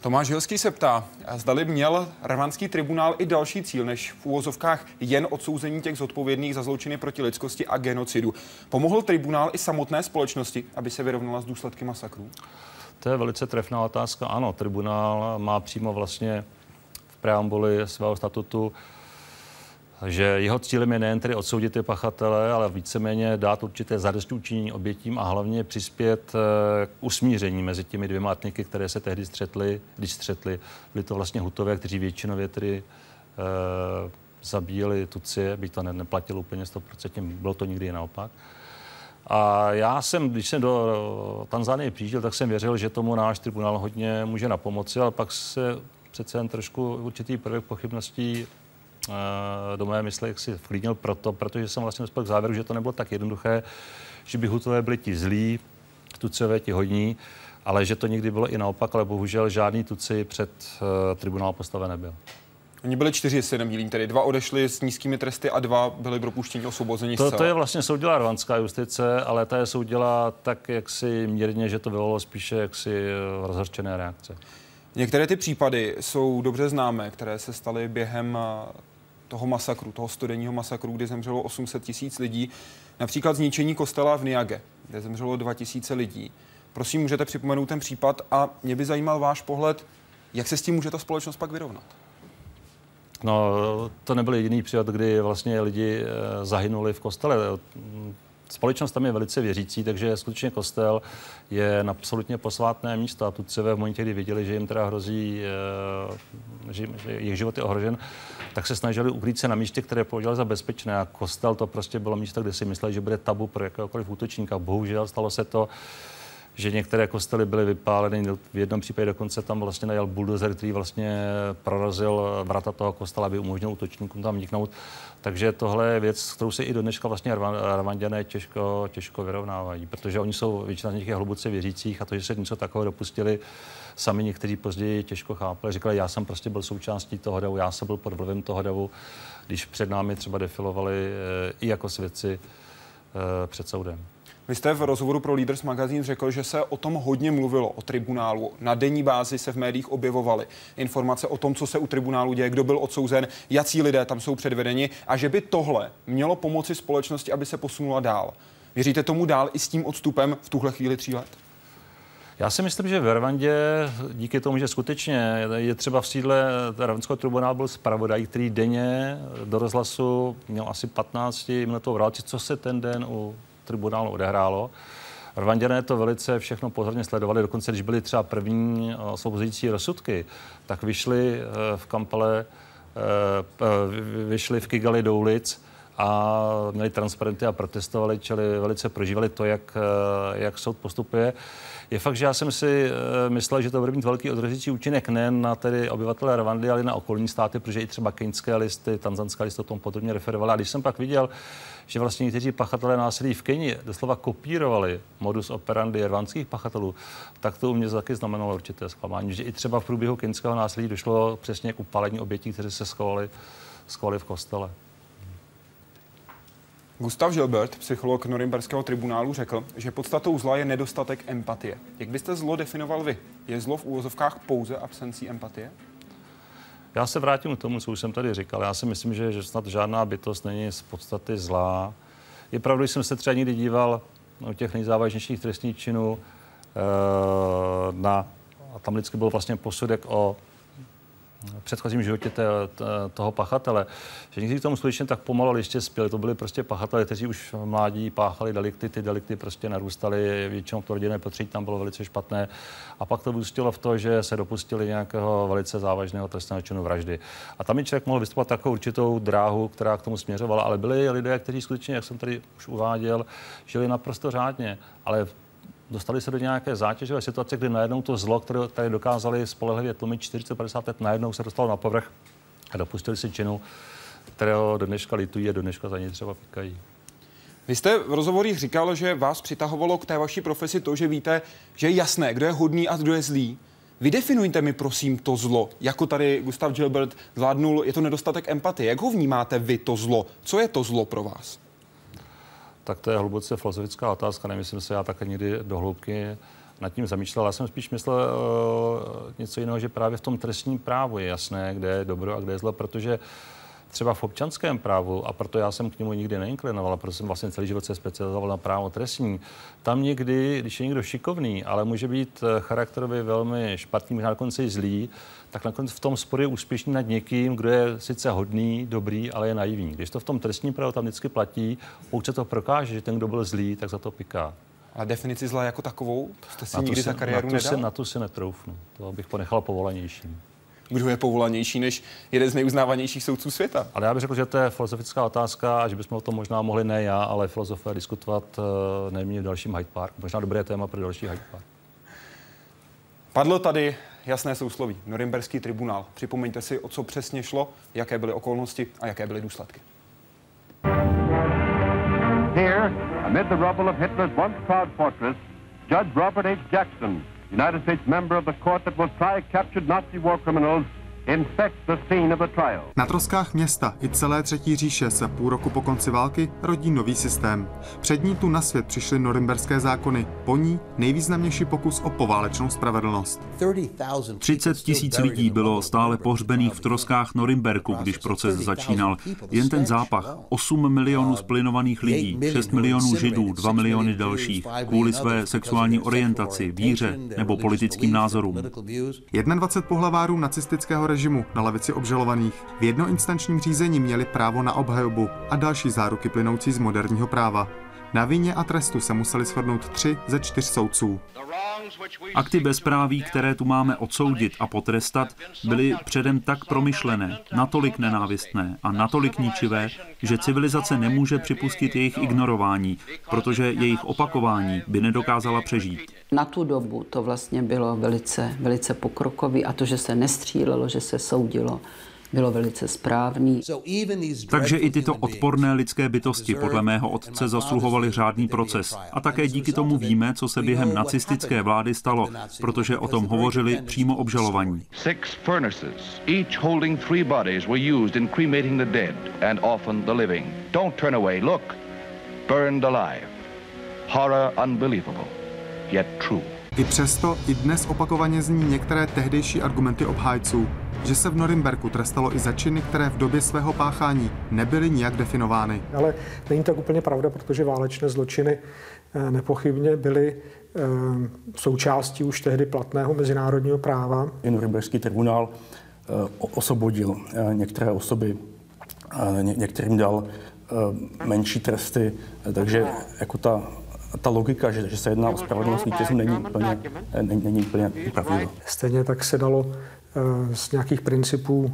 Tomáš Hilský se ptá, zdali měl rvanský tribunál i další cíl, než v úvozovkách jen odsouzení těch zodpovědných za zločiny proti lidskosti a genocidu. Pomohl tribunál i samotné společnosti, aby se vyrovnala s důsledky masakrů? To je velice trefná otázka. Ano, tribunál má přímo vlastně preambuli svého statutu že jeho cílem je nejen tedy odsoudit ty pachatele, ale víceméně dát určité zadostučinění obětím a hlavně přispět eh, k usmíření mezi těmi dvěma etniky, které se tehdy střetly, když střetly. Byli to vlastně hutové, kteří většinově tedy uh, zabíjeli Tucie, by to ne, neplatilo úplně 100%, bylo to nikdy naopak. A já jsem, když jsem do Tanzánie přijížděl, tak jsem věřil, že tomu náš tribunál hodně může na pomoci, ale pak se přece jen trošku určitý prvek pochybností Eh, do mé mysli jak si vklínil proto, protože jsem vlastně dospěl k závěru, že to nebylo tak jednoduché, že by Hutové byli ti zlí, Tucové ti hodní, ale že to někdy bylo i naopak, ale bohužel žádný Tuci před uh, tribunál postaven nebyl. Oni byli čtyři, jestli nemýlím, tedy dva odešli s nízkými tresty a dva byli propuštěni osvobození to, to je vlastně soudila rvanská justice, ale ta je soudila tak jaksi mírně, že to bylo spíše jaksi eh, rozhorčené reakce. Některé ty případy jsou dobře známé, které se staly během toho masakru, toho studenního masakru, kdy zemřelo 800 tisíc lidí. Například zničení kostela v Niage, kde zemřelo 2000 lidí. Prosím, můžete připomenout ten případ a mě by zajímal váš pohled, jak se s tím může ta společnost pak vyrovnat? No, to nebyl jediný případ, kdy vlastně lidi eh, zahynuli v kostele společnost tam je velice věřící, takže skutečně kostel je absolutně posvátné místo a Tutcivé v momentě, kdy viděli, že jim teda hrozí, eh, že, že jejich život je ohrožen, tak se snažili ukrýt se na místě, které považovali za bezpečné a kostel to prostě bylo místo, kde si mysleli, že bude tabu pro jakéhokoliv útočníka. Bohužel stalo se to, že některé kostely byly vypáleny. V jednom případě dokonce tam vlastně najel buldozer, který vlastně prorazil vrata toho kostela, aby umožnil útočníkům tam vniknout. Takže tohle je věc, kterou se i do dneška vlastně Rwandané těžko, těžko vyrovnávají, protože oni jsou, většina z nich je hluboce věřících a to, že se něco takového dopustili, sami někteří později těžko chápali. Říkali, já jsem prostě byl součástí toho davu, já jsem byl pod vlivem toho davu, když před námi třeba defilovali e, i jako svědci e, před soudem. Vy jste v rozhovoru pro Leaders Magazine řekl, že se o tom hodně mluvilo, o tribunálu. Na denní bázi se v médiích objevovaly informace o tom, co se u tribunálu děje, kdo byl odsouzen, jací lidé tam jsou předvedeni a že by tohle mělo pomoci společnosti, aby se posunula dál. Věříte tomu dál i s tím odstupem v tuhle chvíli tří let? Já si myslím, že v Rwandě díky tomu, že skutečně je třeba v sídle Rwandského tribunálu byl zpravodaj, který denně do rozhlasu měl asi 15 minutovou relaci, co se ten den u tribunálu odehrálo. Rwanděné to velice všechno pozorně sledovali, dokonce když byly třeba první eh, osvobozující rozsudky, tak vyšli eh, v Kampale, eh, vyšli v Kigali do ulic a měli transparenty a protestovali, čili velice prožívali to, jak, jak soud postupuje. Je fakt, že já jsem si myslel, že to bude mít velký odrazující účinek nejen na tedy obyvatele Rwandy, ale na okolní státy, protože i třeba keňské listy, tanzanské listy o tom podrobně referovaly. A když jsem pak viděl, že vlastně někteří pachatelé násilí v Keni doslova kopírovali modus operandi rwandských pachatelů, tak to u mě taky znamenalo určité zklamání, že i třeba v průběhu keňského násilí došlo přesně k upálení obětí, kteří se schovali, schovali v kostele. Gustav Gilbert, psycholog Norimberského tribunálu, řekl, že podstatou zla je nedostatek empatie. Jak byste zlo definoval vy? Je zlo v úvozovkách pouze absencí empatie? Já se vrátím k tomu, co už jsem tady říkal. Já si myslím, že, že snad žádná bytost není z podstaty zlá. Je pravda, že jsem se třeba někdy díval u těch nejzávažnějších trestných činů e, na, a tam vždycky byl vlastně posudek o předchozím životě té, toho pachatele, že někdy k tomu skutečně tak pomalu ještě spěli. To byli prostě pachatele, kteří už mládí páchali delikty, ty delikty prostě narůstaly, většinou to rodinné potření tam bylo velice špatné. A pak to vyústilo v to, že se dopustili nějakého velice závažného trestného činu vraždy. A tam je člověk mohl vystupovat takovou určitou dráhu, která k tomu směřovala, ale byli lidé, kteří skutečně, jak jsem tady už uváděl, žili naprosto řádně, ale dostali se do nějaké zátěžové situace, kdy najednou to zlo, které tady dokázali spolehlivě tlumit 40-50 let, najednou se dostalo na povrch a dopustili si činu, kterého do dneška litují a do dneška za ně třeba pikají. Vy jste v rozhovorích říkal, že vás přitahovalo k té vaší profesi to, že víte, že je jasné, kdo je hodný a kdo je zlý. Vydefinujte mi prosím to zlo. Jako tady Gustav Gilbert zvládnul, je to nedostatek empatie. Jak ho vnímáte vy, to zlo? Co je to zlo pro vás? Tak to je hluboce filozofická otázka. Nemyslím se, já také nikdy do hloubky nad tím zamýšlel. Já jsem spíš myslel uh, něco jiného, že právě v tom trestním právu je jasné, kde je dobro a kde je zlo, protože třeba v občanském právu, a proto já jsem k němu nikdy neinklinoval, protože jsem vlastně celý život se specializoval na právo trestní, tam někdy, když je někdo šikovný, ale může být eh, charakterově velmi špatný, možná dokonce i zlý, tak nakonec v tom sporu je úspěšný nad někým, kdo je sice hodný, dobrý, ale je naivní. Když to v tom trestním právu tam vždycky platí, pokud se to prokáže, že ten, kdo byl zlý, tak za to piká. A definici zla jako takovou jste si na nikdy si, za kariéru na nedal? Si, na to si netroufnu. To bych ponechal povolanějším kdo je povolanější než jeden z nejuznávanějších soudců světa. Ale já bych řekl, že to je filozofická otázka a že bychom o tom možná mohli ne já, ale filozofé diskutovat eh, nejméně v dalším Hyde Park. Možná dobré téma pro další Hyde Park. Padlo tady jasné sousloví. Norimberský tribunál. Připomeňte si, o co přesně šlo, jaké byly okolnosti a jaké byly důsledky. Here, amid the rubble of Hitler's once proud fortress, Judge Robert H. Jackson United States member of the court that will try captured Nazi war criminals na troskách města i celé třetí říše se půl roku po konci války rodí nový systém. Před ní tu na svět přišly norimberské zákony, po ní nejvýznamnější pokus o poválečnou spravedlnost. 30 tisíc lidí bylo stále pohřbených v troskách Norimberku, když proces začínal. Jen ten zápach. 8 milionů splinovaných lidí, 6 milionů židů, 2 miliony dalších, kvůli své sexuální orientaci, víře nebo politickým názorům. 21 pohlavárů nacistického režimu na lavici obžalovaných. V jednoinstančním řízení měli právo na obhajobu a další záruky plynoucí z moderního práva. Na vině a trestu se museli shodnout tři ze čtyř soudců. Akty bezpráví, které tu máme odsoudit a potrestat, byly předem tak promyšlené, natolik nenávistné a natolik ničivé, že civilizace nemůže připustit jejich ignorování, protože jejich opakování by nedokázala přežít. Na tu dobu to vlastně bylo velice, velice pokrokový a to, že se nestřílelo, že se soudilo, bylo velice správný. Takže i tyto odporné lidské bytosti podle mého otce zasluhovaly řádný proces. A také díky tomu víme, co se během nacistické vlády stalo, protože o tom hovořili přímo obžalovaní. Six furnaces, each holding three bodies, were used in cremating the dead and often the living. Don't turn away, look. Burned alive. Horror unbelievable, yet true. I přesto i dnes opakovaně zní některé tehdejší argumenty obhájců, že se v Norimberku trestalo i za činy, které v době svého páchání nebyly nijak definovány. Ale není tak úplně pravda, protože válečné zločiny eh, nepochybně byly eh, součástí už tehdy platného mezinárodního práva. Norimberský tribunál eh, osvobodil některé osoby, některým dal menší tresty, takže jako ta ta logika, že, že se jedná o spravedlnost vítězů, není úplně, není, není úplně pravdivá. Stejně tak se dalo z nějakých principů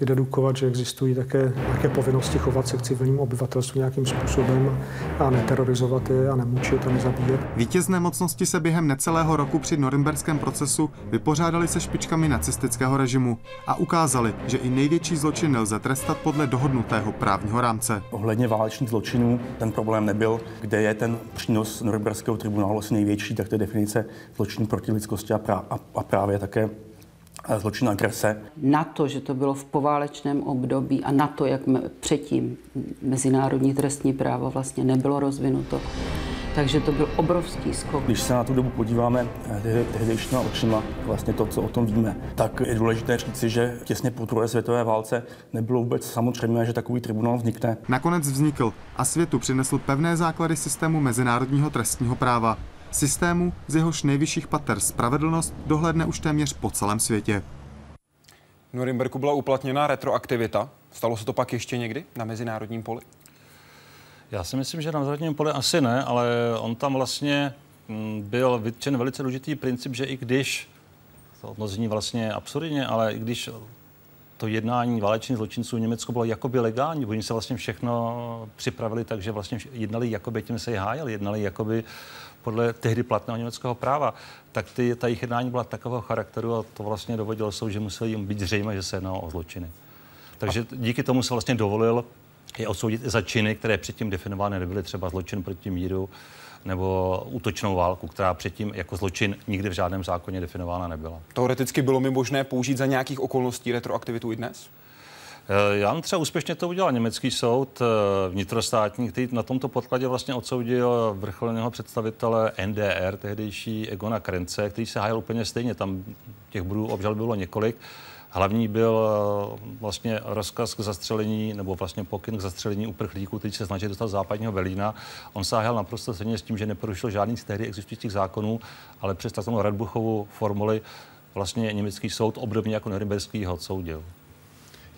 eh, dedukovat, že existují také nějaké povinnosti chovat se k civilnímu obyvatelstvu nějakým způsobem a neterorizovat je a nemučit a nezabíjet. Vítězné mocnosti se během necelého roku při norimberském procesu vypořádali se špičkami nacistického režimu a ukázali, že i největší zločin nelze trestat podle dohodnutého právního rámce. Ohledně válečných zločinů ten problém nebyl, kde je ten přínos norimberského tribunálu asi největší, tak to je definice zločinů proti lidskosti a, prá- a právě také zločin agrese. Na to, že to bylo v poválečném období a na to, jak předtím mezinárodní trestní právo vlastně nebylo rozvinuto, takže to byl obrovský skok. Když se na tu dobu podíváme eh, tehdejšíma očima, vlastně to, co o tom víme, tak je důležité říci, že těsně po druhé světové válce nebylo vůbec samozřejmé, že takový tribunál vznikne. Nakonec vznikl a světu přinesl pevné základy systému mezinárodního trestního práva systému, z jehož nejvyšších pater spravedlnost dohledne už téměř po celém světě. V Norimberku byla uplatněna retroaktivita. Stalo se to pak ještě někdy na mezinárodním poli? Já si myslím, že na mezinárodním poli asi ne, ale on tam vlastně mm, byl vytčen velice důležitý princip, že i když, to zní vlastně absurdně, ale i když to jednání válečných zločinců v Německu bylo jakoby legální, oni se vlastně všechno připravili tak, že vlastně jednali jakoby tím se hájili, jednali jakoby podle tehdy platného německého práva, tak ty, ta jejich jednání byla takového charakteru a to vlastně dovodilo soud, že museli jim být zřejmé, že se jednalo o zločiny. Takže díky tomu se vlastně dovolil je odsoudit i za činy, které předtím definovány nebyly, třeba zločin proti míru nebo útočnou válku, která předtím jako zločin nikdy v žádném zákoně definována nebyla. Teoreticky bylo mi možné použít za nějakých okolností retroaktivitu i dnes? Eh, já třeba úspěšně to udělal německý soud eh, vnitrostátní, který na tomto podkladě vlastně odsoudil vrcholného představitele NDR, tehdejší Egona Krence, který se hájil úplně stejně. Tam těch bodů obžal bylo několik. Hlavní byl eh, vlastně rozkaz k zastřelení, nebo vlastně pokyn k zastřelení uprchlíků, který se snaží dostat z západního Berlína. On sáhal naprosto stejně s tím, že neporušil žádný z tehdy existujících zákonů, ale přes takzvanou Radbuchovu formuli vlastně německý soud obdobně jako Norimberský ho odsoudil.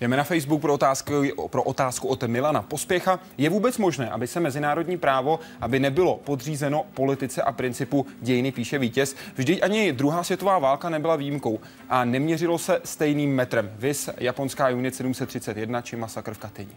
Jdeme na Facebook pro otázku, pro otázku od Milana Pospěcha. Je vůbec možné, aby se mezinárodní právo, aby nebylo podřízeno politice a principu dějiny píše vítěz? Vždyť ani druhá světová válka nebyla výjimkou a neměřilo se stejným metrem. Vys japonská unit 731 či masakr v Katyni.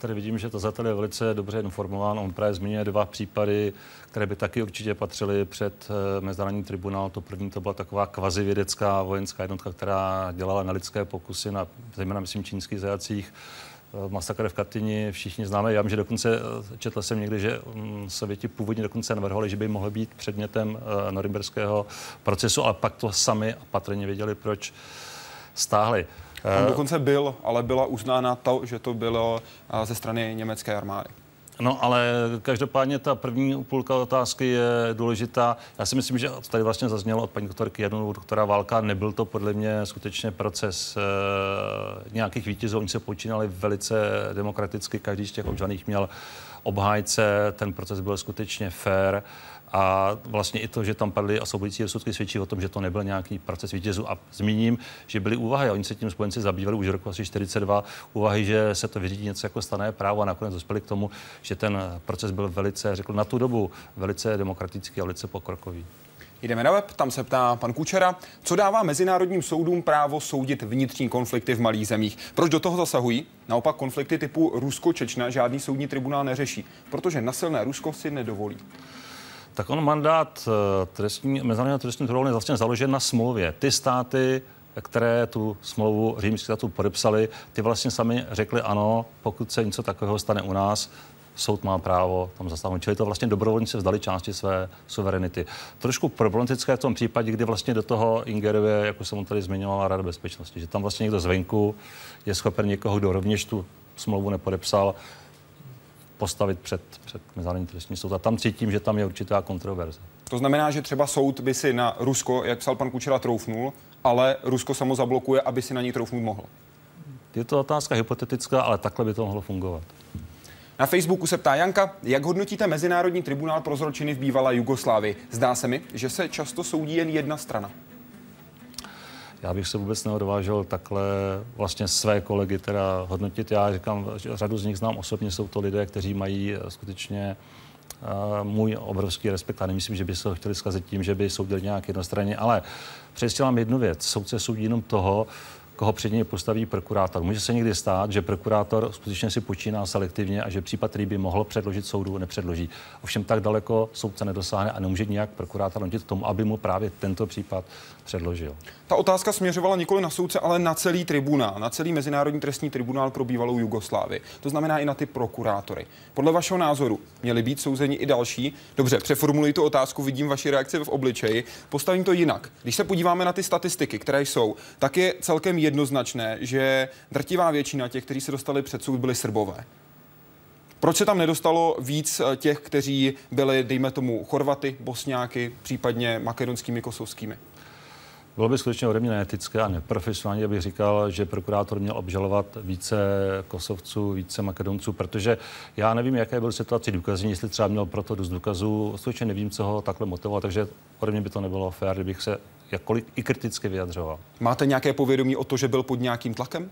Tady vidím, že tazatel je velice dobře informován. On právě zmiňuje dva případy, které by taky určitě patřily před eh, Mezinárodní tribunál. To první to byla taková kvazivědecká vojenská jednotka, která dělala na lidské pokusy na zejména, myslím, čínských zajacích eh, masakr v Katyni všichni známe. Já vím, že dokonce eh, četl jsem někdy, že mm, Sověti původně dokonce navrhovali, že by mohly být předmětem norimberského procesu, ale pak to sami patrně věděli, proč stáhli. On dokonce byl, ale byla uznána to, že to bylo ze strany německé armády. No, ale každopádně ta první půlka otázky je důležitá. Já si myslím, že tady vlastně zaznělo od paní doktorky jednou doktora Válka, nebyl to podle mě skutečně proces e, nějakých vítězů. Oni se počínali velice demokraticky, každý z těch obžaných měl obhájce, ten proces byl skutečně fair. A vlastně i to, že tam padly osvobodující rozsudky, svědčí o tom, že to nebyl nějaký proces vítězů. A zmíním, že byly úvahy, a oni se tím spojenci zabývali už roku asi 42, úvahy, že se to vyřídí něco jako stané právo a nakonec dospěli k tomu, že ten proces byl velice, řekl na tu dobu, velice demokratický a velice pokrokový. Jdeme na web, tam se ptá pan Kučera, co dává mezinárodním soudům právo soudit vnitřní konflikty v malých zemích. Proč do toho zasahují? Naopak konflikty typu Rusko-Čečna žádný soudní tribunál neřeší, protože nasilné Rusko si nedovolí tak on mandát eh, trestní, mezinárodního trestního tribunálu je vlastně založen na smlouvě. Ty státy, které tu smlouvu římský statut podepsali, ty vlastně sami řekli ano, pokud se něco takového stane u nás, soud má právo tam zasáhnout. Čili to vlastně dobrovolníci vzdali části své suverenity. Trošku problematické v tom případě, kdy vlastně do toho ingeruje, jako jsem tady zmiňovala, Rada bezpečnosti, že tam vlastně někdo zvenku je schopen někoho, kdo rovněž tu smlouvu nepodepsal, postavit před, před Mezinárodní trestní soud. A tam cítím, že tam je určitá kontroverze. To znamená, že třeba soud by si na Rusko, jak psal pan Kučera, troufnul, ale Rusko samo zablokuje, aby si na ní troufnout mohl. Je to otázka hypotetická, ale takhle by to mohlo fungovat. Na Facebooku se ptá Janka, jak hodnotíte Mezinárodní tribunál pro zločiny v bývalé Jugoslávii? Zdá se mi, že se často soudí jen jedna strana. Já bych se vůbec neodvážil takhle vlastně své kolegy teda hodnotit. Já říkám, že řadu z nich znám osobně, jsou to lidé, kteří mají eh, skutečně uh, můj obrovský respekt a nemyslím, že by se ho chtěli zkazit tím, že by soudili nějak jednostranně, ale přestělám jednu věc. Soudce soudí jenom toho, koho před něj postaví prokurátor. Může se někdy stát, že prokurátor skutečně si počíná selektivně a že případ, který by mohl předložit soudu, nepředloží. Ovšem tak daleko soudce nedosáhne a nemůže nijak prokurátor nutit k tomu, aby mu právě tento případ předložil. Ta otázka směřovala nikoli na soudce, ale na celý tribunál, na celý Mezinárodní trestní tribunál pro bývalou Jugoslávii. To znamená i na ty prokurátory. Podle vašeho názoru měli být souzeni i další? Dobře, přeformuluji tu otázku, vidím vaši reakci v obličeji. Postavím to jinak. Když se podíváme na ty statistiky, které jsou, tak je celkem jednoznačné, že drtivá většina těch, kteří se dostali před soud, byli Srbové. Proč se tam nedostalo víc eh, těch, kteří byli, dejme tomu, Chorvaty, Bosňáky, případně makedonskými, kosovskými? Bylo by skutečně ode mě neetické a neprofesionální, abych říkal, že prokurátor měl obžalovat více Kosovců, více Makedonců, protože já nevím, jaké byly situace důkazní, jestli třeba měl proto dost důkazů, skutečně nevím, co ho takhle motivovalo, takže ode mě by to nebylo fér, kdybych se jakkoliv i kriticky vyjadřoval. Máte nějaké povědomí o to, že byl pod nějakým tlakem?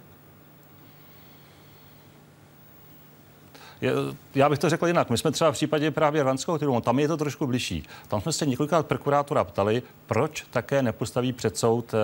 Já bych to řekl jinak. My jsme třeba v případě právě Rvanského tribunálu, tam je to trošku bližší. Tam jsme se několikrát prokurátora ptali, proč také nepostaví před soud e,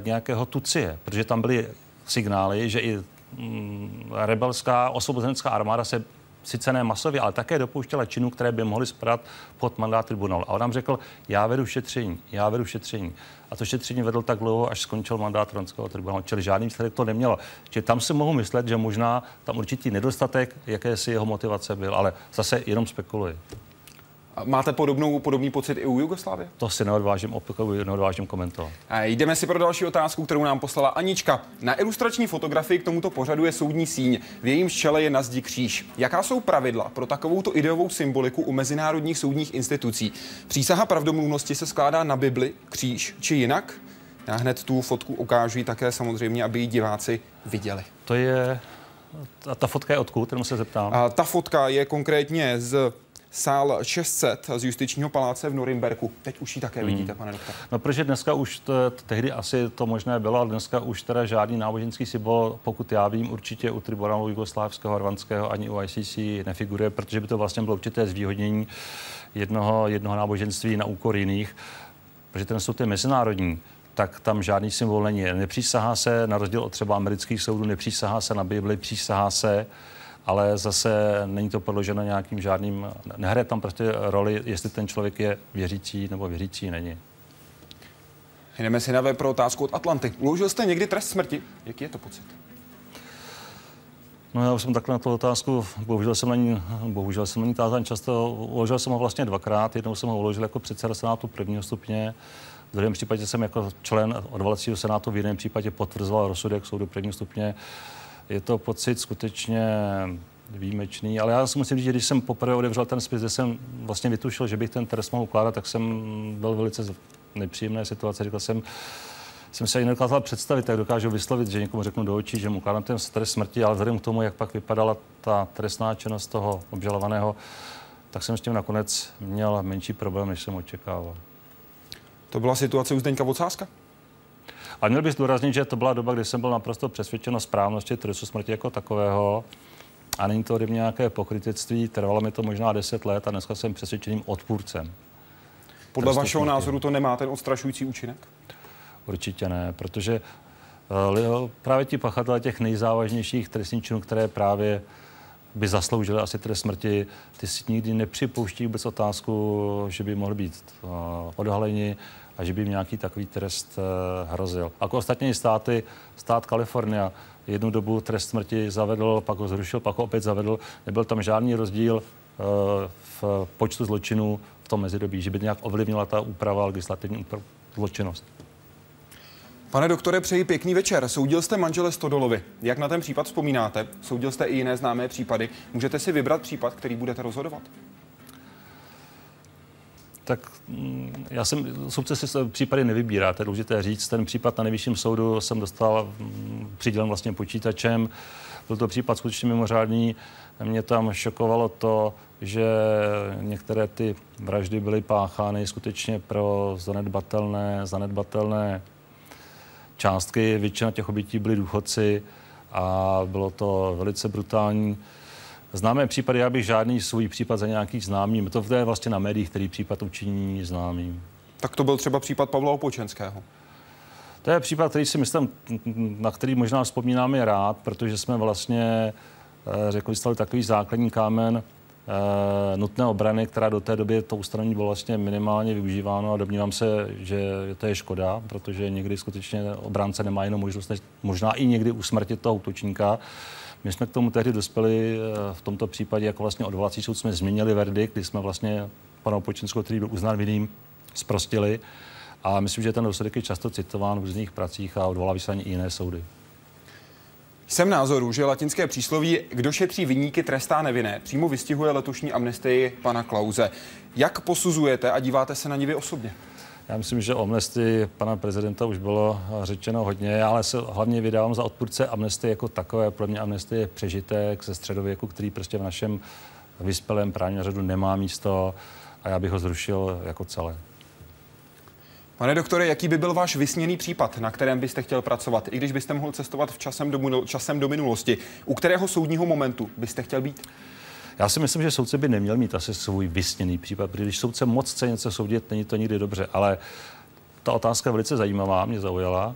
nějakého Tucie, protože tam byly signály, že i mm, rebelská osvobozenecká armáda se sice ne masově, ale také dopouštěla činů, které by mohly spadat pod mandát tribunálu. A on nám řekl, já vedu šetření, já vedu šetření. A to šetření vedl tak dlouho, až skončil mandát Ronského tribunálu, čili žádný výsledek to nemělo. Čili tam si mohu myslet, že možná tam určitý nedostatek, jaké si jeho motivace byl, ale zase jenom spekuluji. Máte podobnou, podobný pocit i u Jugoslávie? To si neodvážím, opakuju, neodvážím komentovat. A jdeme si pro další otázku, kterou nám poslala Anička. Na ilustrační fotografii k tomuto pořadu je soudní síň. V jejím čele je na zdi kříž. Jaká jsou pravidla pro takovouto ideovou symboliku u mezinárodních soudních institucí? Přísaha pravdomluvnosti se skládá na Bibli, kříž či jinak? Já hned tu fotku ukážu také samozřejmě, aby ji diváci viděli. To je... A ta fotka je odkud, kterou se zeptám? A ta fotka je konkrétně z sál 600 z justičního paláce v Norimberku. Teď už ji také hmm. vidíte, pane doktor. No, protože dneska už to, tehdy asi to možné bylo, ale dneska už teda žádný náboženský symbol, pokud já vím, určitě u tribunálu jugoslávského, rvanského ani u ICC nefiguruje, protože by to vlastně bylo určité zvýhodnění jednoho, jednoho náboženství na úkor jiných, protože ten soud je mezinárodní tak tam žádný symbol není. Nepřísahá se, na rozdíl od třeba amerických soudů, nepřísahá se na Bibli, přísahá se ale zase není to podloženo nějakým žádným, nehraje tam prostě roli, jestli ten člověk je věřící nebo věřící není. Jdeme si na web pro otázku od Atlanty. Uložil jste někdy trest smrti? Jaký je to pocit? No já už jsem takhle na tu otázku, bohužel jsem na ní, bohužel jsem na ní tázán často, uložil jsem ho vlastně dvakrát, jednou jsem ho uložil jako předseda senátu prvního stupně, v druhém případě jsem jako člen odvolacího senátu, v jiném případě potvrzoval rozsudek soudu prvního stupně je to pocit skutečně výjimečný, ale já si musím říct, že když jsem poprvé otevřel ten spis, kde jsem vlastně vytušil, že bych ten trest mohl ukládat, tak jsem byl velice nepříjemné situace. Říkal jsem, jsem si ani nedokázal představit, jak dokážu vyslovit, že někomu řeknu do očí, že mu ukládám ten trest smrti, ale vzhledem k tomu, jak pak vypadala ta trestná činnost toho obžalovaného, tak jsem s tím nakonec měl menší problém, než jsem očekával. To byla situace u Zdeňka Vocáska? A měl bych zdůraznit, že to byla doba, kdy jsem byl naprosto přesvědčen o správnosti trestu smrti jako takového. A není to ode mě nějaké pokrytectví, trvalo mi to možná 10 let a dneska jsem přesvědčeným odpůrcem. Podle vašeho smrti. názoru to nemá ten odstrašující účinek? Určitě ne, protože uh, právě ti pachatelé těch nejzávažnějších trestných činů, které právě by zasloužili asi trest smrti, ty si nikdy nepřipouští vůbec otázku, že by mohli být uh, odhaleni, a že by jim nějaký takový trest uh, hrozil. Jako ostatní státy, stát Kalifornia jednu dobu trest smrti zavedl, pak ho zrušil, pak ho opět zavedl. Nebyl tam žádný rozdíl uh, v počtu zločinů v tom mezidobí, že by nějak ovlivnila ta úprava, legislativní zločinnost. Pane doktore, přeji pěkný večer. Soudil jste manžele Stodolovi. Jak na ten případ vzpomínáte? Soudil jste i jiné známé případy. Můžete si vybrat případ, který budete rozhodovat? Tak mm, já jsem, soudce si případy nevybírá, to je důležité říct. Ten případ na nejvyšším soudu jsem dostal mm, přidělen vlastně počítačem. Byl to případ skutečně mimořádný. Mě tam šokovalo to, že některé ty vraždy byly páchány skutečně pro zanedbatelné, zanedbatelné částky. Většina těch obětí byly důchodci a bylo to velice brutální. Známé případy, já bych žádný svůj případ za nějaký známý, to je vlastně na médiích, který případ učiní známým. Tak to byl třeba případ Pavla Opočenského. To je případ, který si myslím, na který možná vzpomínáme rád, protože jsme vlastně, eh, řekli stali takový základní kámen eh, nutné obrany, která do té doby to ustanovení bylo vlastně minimálně využíváno a domnívám se, že to je škoda, protože někdy skutečně obránce nemá jinou možnost, než možná i někdy usmrtit toho útočníka. My jsme k tomu tehdy dospěli eh, v tomto případě, jako vlastně odvolací soud jsme změnili verdikt, kdy jsme vlastně pana Počinského, který byl uznán vinným, zprostili. A myslím, že ten rozsudek je často citován v různých pracích a odvolávají se ani i jiné soudy. Jsem názoru, že latinské přísloví kdo šetří vyníky, trestá nevinné, přímo vystihuje letošní amnestii pana Klauze. Jak posuzujete a díváte se na ní vy osobně? Já myslím, že o amnestii pana prezidenta už bylo řečeno hodně, ale se hlavně vydávám za odpůrce amnestie jako takové. Pro mě amnestie je přežitek ze středověku, který prostě v našem vyspělém právním řadu nemá místo a já bych ho zrušil jako celé. Pane doktore, jaký by byl váš vysněný případ, na kterém byste chtěl pracovat, i když byste mohl cestovat v časem do, časem do minulosti? U kterého soudního momentu byste chtěl být? Já si myslím, že soudce by neměl mít asi svůj vysněný případ, protože když soudce moc chce něco soudit, není to nikdy dobře. Ale ta otázka je velice zajímavá, mě zaujala.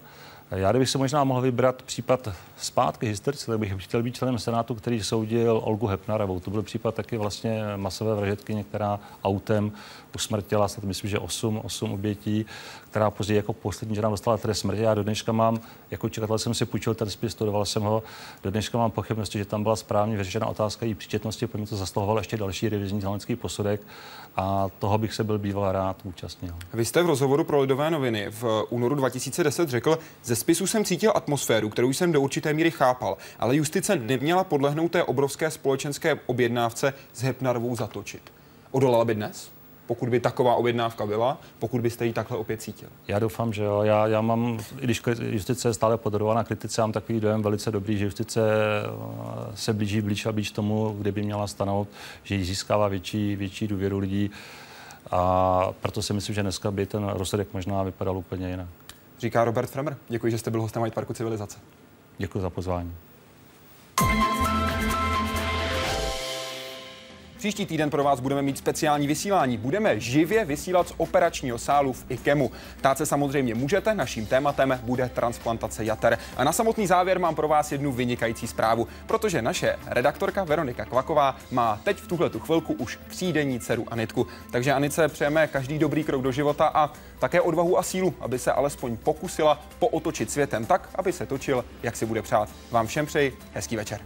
Já kdybych si možná mohl vybrat případ zpátky historicky, tak bych chtěl být členem Senátu, který soudil Olgu Hepnarovou. To byl případ taky vlastně masové vražetky, která autem usmrtila, snad myslím, že 8, 8 obětí, která později jako poslední žena dostala trest smrti. Já do dneška mám, jako čekatel jsem si půjčil ten spis, studoval jsem ho, do dneška mám pochybnosti, že tam byla správně vyřešena otázka její příčetnosti, protože to zasluhoval ještě další revizní znalecký posudek a toho bych se byl býval rád účastnil. Vy jste v rozhovoru pro Lidové noviny v únoru 2010 řekl, ze spisu jsem cítil atmosféru, kterou jsem do určité míry chápal, ale justice neměla podlehnout té obrovské společenské objednávce s Hepnarovou zatočit. Odolala by dnes? Pokud by taková objednávka byla, pokud byste ji takhle opět cítil? Já doufám, že jo. Já, já mám, i když justice je stále podrobovaná kritice, mám takový dojem velice dobrý, že justice eh, se blíží blíž a blíž tomu, kde by měla stanout, že ji získává větší, větší důvěru lidí. A proto si myslím, že dneska by ten rozsudek možná vypadal úplně jinak. Říká Robert Fremer. Děkuji, že jste byl hostem White Parku Civilizace. Děkuji za pozvání. Příští týden pro vás budeme mít speciální vysílání. Budeme živě vysílat z operačního sálu v IKEMu. Ptát se samozřejmě můžete, naším tématem bude transplantace jater. A na samotný závěr mám pro vás jednu vynikající zprávu, protože naše redaktorka Veronika Kvaková má teď v tuhle tu chvilku už třídenní dceru Anitku. Takže Anice přejeme každý dobrý krok do života a také odvahu a sílu, aby se alespoň pokusila pootočit světem tak, aby se točil, jak si bude přát. Vám všem přeji hezký večer.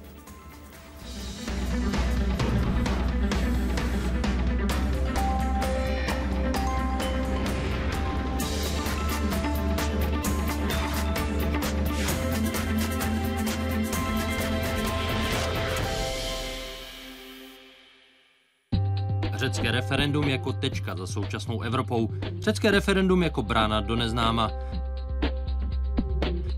Řecké referendum jako tečka za současnou Evropou. Řecké referendum jako brána do neznáma.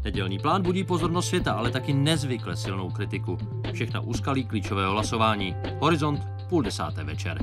Nedělní plán budí pozornost světa, ale taky nezvykle silnou kritiku. Všechna úskalí klíčového hlasování. Horizont půl desáté večer.